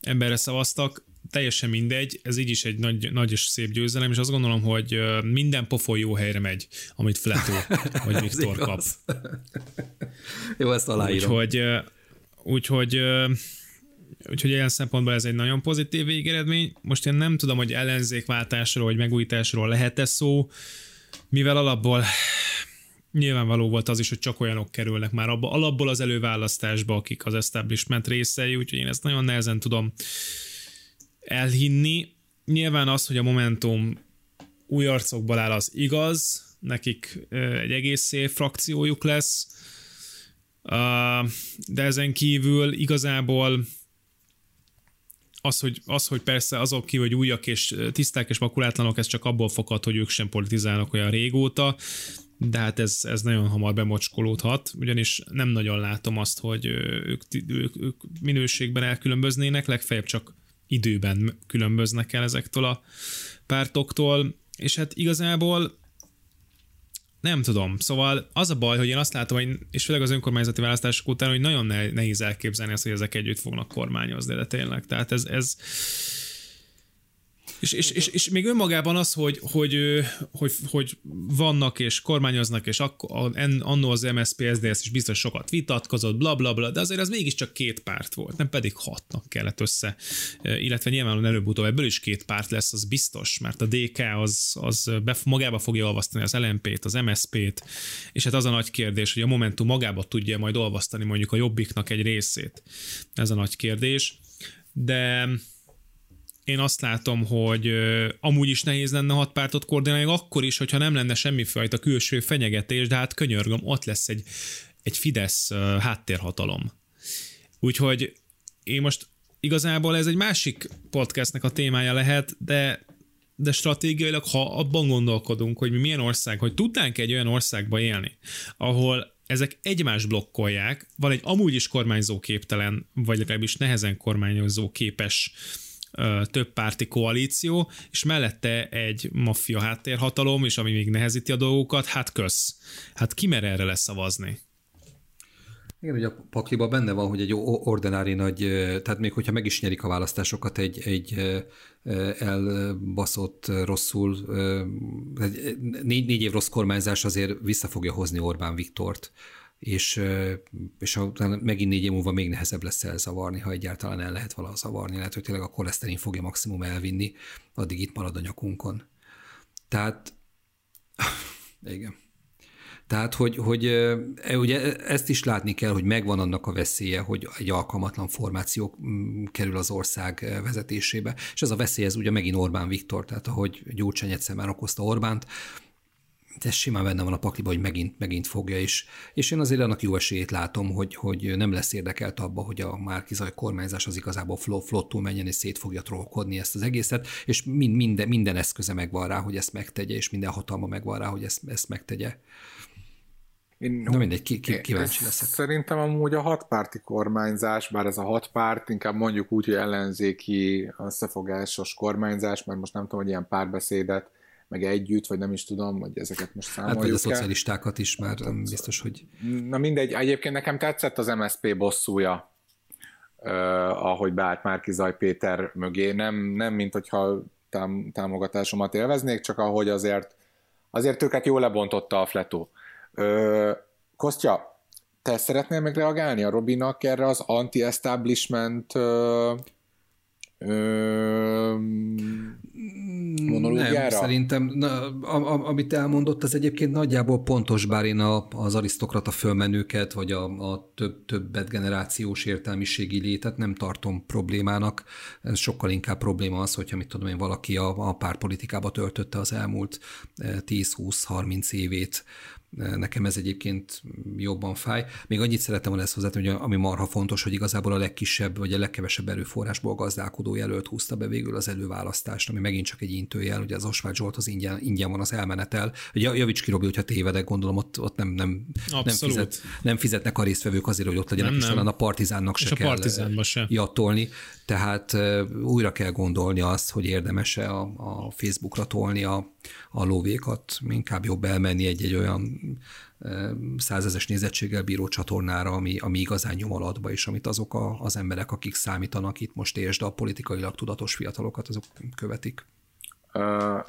emberre szavaztak, teljesen mindegy, ez így is egy nagy, nagy és szép győzelem, és azt gondolom, hogy minden pofon jó helyre megy, amit Fletó vagy Viktor kap. jó, ezt aláírom. Úgyhogy, úgyhogy Úgyhogy ilyen szempontból ez egy nagyon pozitív végeredmény. Most én nem tudom, hogy ellenzékváltásról vagy megújításról lehet-e szó, mivel alapból nyilvánvaló volt az is, hogy csak olyanok kerülnek már abba, alapból az előválasztásba, akik az establishment részei, úgyhogy én ezt nagyon nehezen tudom elhinni. Nyilván az, hogy a Momentum új arcokból áll, az igaz, nekik egy egész szép frakciójuk lesz, de ezen kívül igazából az, hogy, az, hogy persze azok ki, hogy újak és tiszták és makulátlanok, ez csak abból foghat, hogy ők sem politizálnak olyan régóta, de hát ez, ez nagyon hamar bemocskolódhat, ugyanis nem nagyon látom azt, hogy ők, ők, ők minőségben elkülönböznének, legfeljebb csak időben különböznek el ezektől a pártoktól, és hát igazából nem tudom, szóval az a baj, hogy én azt látom, hogy, és főleg az önkormányzati választások után, hogy nagyon nehéz elképzelni azt, hogy ezek együtt fognak kormányozni, de tényleg, tehát ez, ez és, és, és, és még önmagában az, hogy, hogy, hogy, hogy vannak és kormányoznak, és akkor, annó az MSZP, SZDSZ is biztos sokat vitatkozott, bla, bla, bla, de azért az mégiscsak két párt volt, nem pedig hatnak kellett össze, illetve nyilvánvalóan előbb-utóbb ebből is két párt lesz, az biztos, mert a DK az, az magába fogja olvasztani az LMP-t, az MSZP-t, és hát az a nagy kérdés, hogy a Momentum magába tudja majd olvasztani mondjuk a Jobbiknak egy részét. Ez a nagy kérdés. De én azt látom, hogy amúgy is nehéz lenne hat pártot koordinálni, akkor is, hogyha nem lenne semmifajta külső fenyegetés, de hát könyörgöm, ott lesz egy, egy Fidesz háttérhatalom. Úgyhogy én most igazából ez egy másik podcastnek a témája lehet, de de stratégiailag, ha abban gondolkodunk, hogy mi milyen ország, hogy tudnánk egy olyan országba élni, ahol ezek egymást blokkolják, van egy amúgy is kormányzó képtelen, vagy legalábbis nehezen kormányozó képes több párti koalíció, és mellette egy maffia háttérhatalom, és ami még nehezíti a dolgokat, hát kösz. Hát ki mer erre leszavazni? Igen, ugye a pakliba benne van, hogy egy ordinári nagy, tehát még hogyha meg is nyerik a választásokat, egy, egy elbaszott, rosszul, négy, négy év rossz kormányzás azért vissza fogja hozni Orbán Viktort, és, és a, megint négy év múlva még nehezebb lesz elzavarni, ha egyáltalán el lehet valaha zavarni. Lehet, hogy tényleg a koleszterin fogja maximum elvinni, addig itt marad a nyakunkon. Tehát, igen. Tehát, hogy, hogy e, ugye ezt is látni kell, hogy megvan annak a veszélye, hogy egy alkalmatlan formáció kerül az ország vezetésébe, és ez a veszély, ez ugye megint Orbán Viktor, tehát ahogy Gyurcsány egyszer már okozta Orbánt, ez simán benne van a pakliba, hogy megint, megint fogja is. És én azért annak jó esélyét látom, hogy, hogy nem lesz érdekelt abba, hogy a Márkizaj kormányzás az igazából flottul menjen és szét fogja trollkodni ezt az egészet, és mind, minden, minden eszköze megvan rá, hogy ezt megtegye, és minden hatalma megvan rá, hogy ezt, ezt megtegye. Én, Na mindegy, ki, ki, kíváncsi leszek. Szerintem amúgy a hatpárti kormányzás, bár ez a hat párt, inkább mondjuk úgy, hogy ellenzéki összefogásos kormányzás, mert most nem tudom, hogy ilyen párbeszédet, meg együtt, vagy nem is tudom, hogy ezeket most számoljuk Hát vagy a szocialistákat is már nem biztos, hogy... Na mindegy, egyébként nekem tetszett az MSP bosszúja, uh, ahogy beállt Márki Zaj Péter mögé, nem, nem mint hogyha tám- támogatásomat élveznék, csak ahogy azért azért őket jól lebontotta a fletó. Ö, Kostya, te szeretnél meg reagálni a Robinak erre az anti-establishment ö, Nem, szerintem na, a, a, amit elmondott, az egyébként nagyjából pontos, bár én a, az arisztokrata fölmenőket, vagy a, a több, többet generációs értelmiségi létet nem tartom problémának. Ez sokkal inkább probléma az, hogyha mit tudom én, valaki a, a párpolitikába töltötte az elmúlt 10-20-30 évét, Nekem ez egyébként jobban fáj. Még annyit szerettem volna ezt hozzátenni, hogy ami marha fontos, hogy igazából a legkisebb vagy a legkevesebb erőforrásból gazdálkodó jelölt húzta be végül az előválasztást, ami megint csak egy intőjel, ugye az Osvágy Zsolt az ingyen, ingyen van az elmenetel. Ugye javíts ki, Robi, hogyha tévedek, gondolom ott, ott nem, nem, nem, fizet, nem fizetnek a résztvevők azért, hogy ott legyenek, nem, és talán a partizánnak se és kell a se. jattolni. Tehát újra kell gondolni azt, hogy érdemes-e a, a Facebookra tolni a, a lóvékat, inkább jobb elmenni egy-egy olyan százezes nézettséggel bíró csatornára, ami, ami igazán nyom alatba, és amit azok a, az emberek, akik számítanak itt most és a politikailag tudatos fiatalokat, azok követik.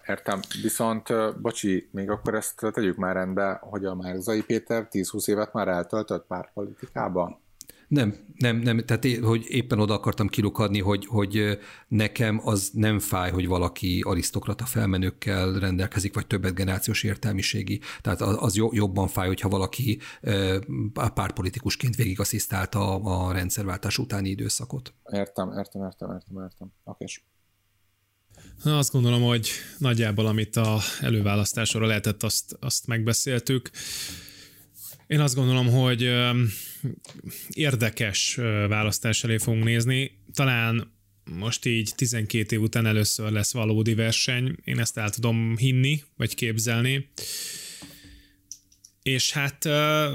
Értem. Viszont, uh, bocsi, még akkor ezt tegyük már rendbe, hogy a Márkzai Péter 10-20 évet már eltöltött pártpolitikába? Nem, nem, nem, tehát é, hogy éppen oda akartam kilukadni, hogy, hogy nekem az nem fáj, hogy valaki arisztokrata felmenőkkel rendelkezik, vagy többet generációs értelmiségi. Tehát az jobban fáj, hogyha valaki pártpolitikusként végig asszisztálta a rendszerváltás utáni időszakot. Értem, értem, értem, értem, értem. Oké. Na, azt gondolom, hogy nagyjából amit a előválasztásra lehetett, azt, azt megbeszéltük. Én azt gondolom, hogy érdekes választás elé fogunk nézni. Talán most így 12 év után először lesz valódi verseny. Én ezt el tudom hinni, vagy képzelni. És hát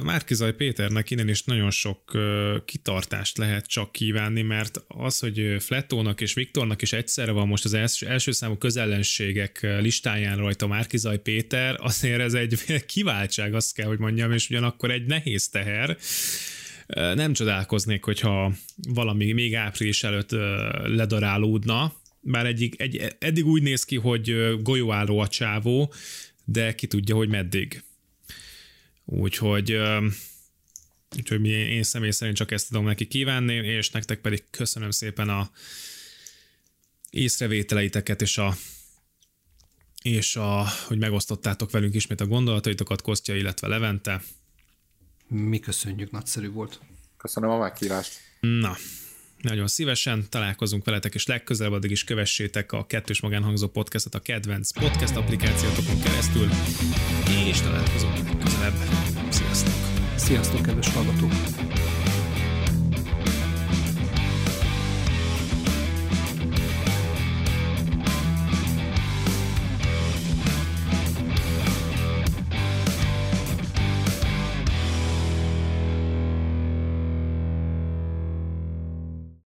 Márkizaj Péternek innen is nagyon sok kitartást lehet csak kívánni, mert az, hogy Flettónak és Viktornak is egyszerre van most az első, első számú közellenségek listáján rajta Márkizaj Péter, azért ez egy kiváltság, azt kell, hogy mondjam, és ugyanakkor egy nehéz teher. Nem csodálkoznék, hogyha valami még április előtt ledarálódna, bár egyik, egy, eddig úgy néz ki, hogy golyóálló a csávó, de ki tudja, hogy meddig. Úgyhogy, úgyhogy én személy szerint csak ezt tudom neki kívánni, és nektek pedig köszönöm szépen a észrevételeiteket és a és a, hogy megosztottátok velünk ismét a gondolataitokat, Kostya, illetve Levente. Mi köszönjük, nagyszerű volt. Köszönöm a meghívást. Na, nagyon szívesen találkozunk veletek, és legközelebb addig is kövessétek a Kettős Magánhangzó podcastot a kedvenc podcast applikációtokon keresztül, és találkozunk közelebb. Sziasztok! Sziasztok, kedves hallgatók!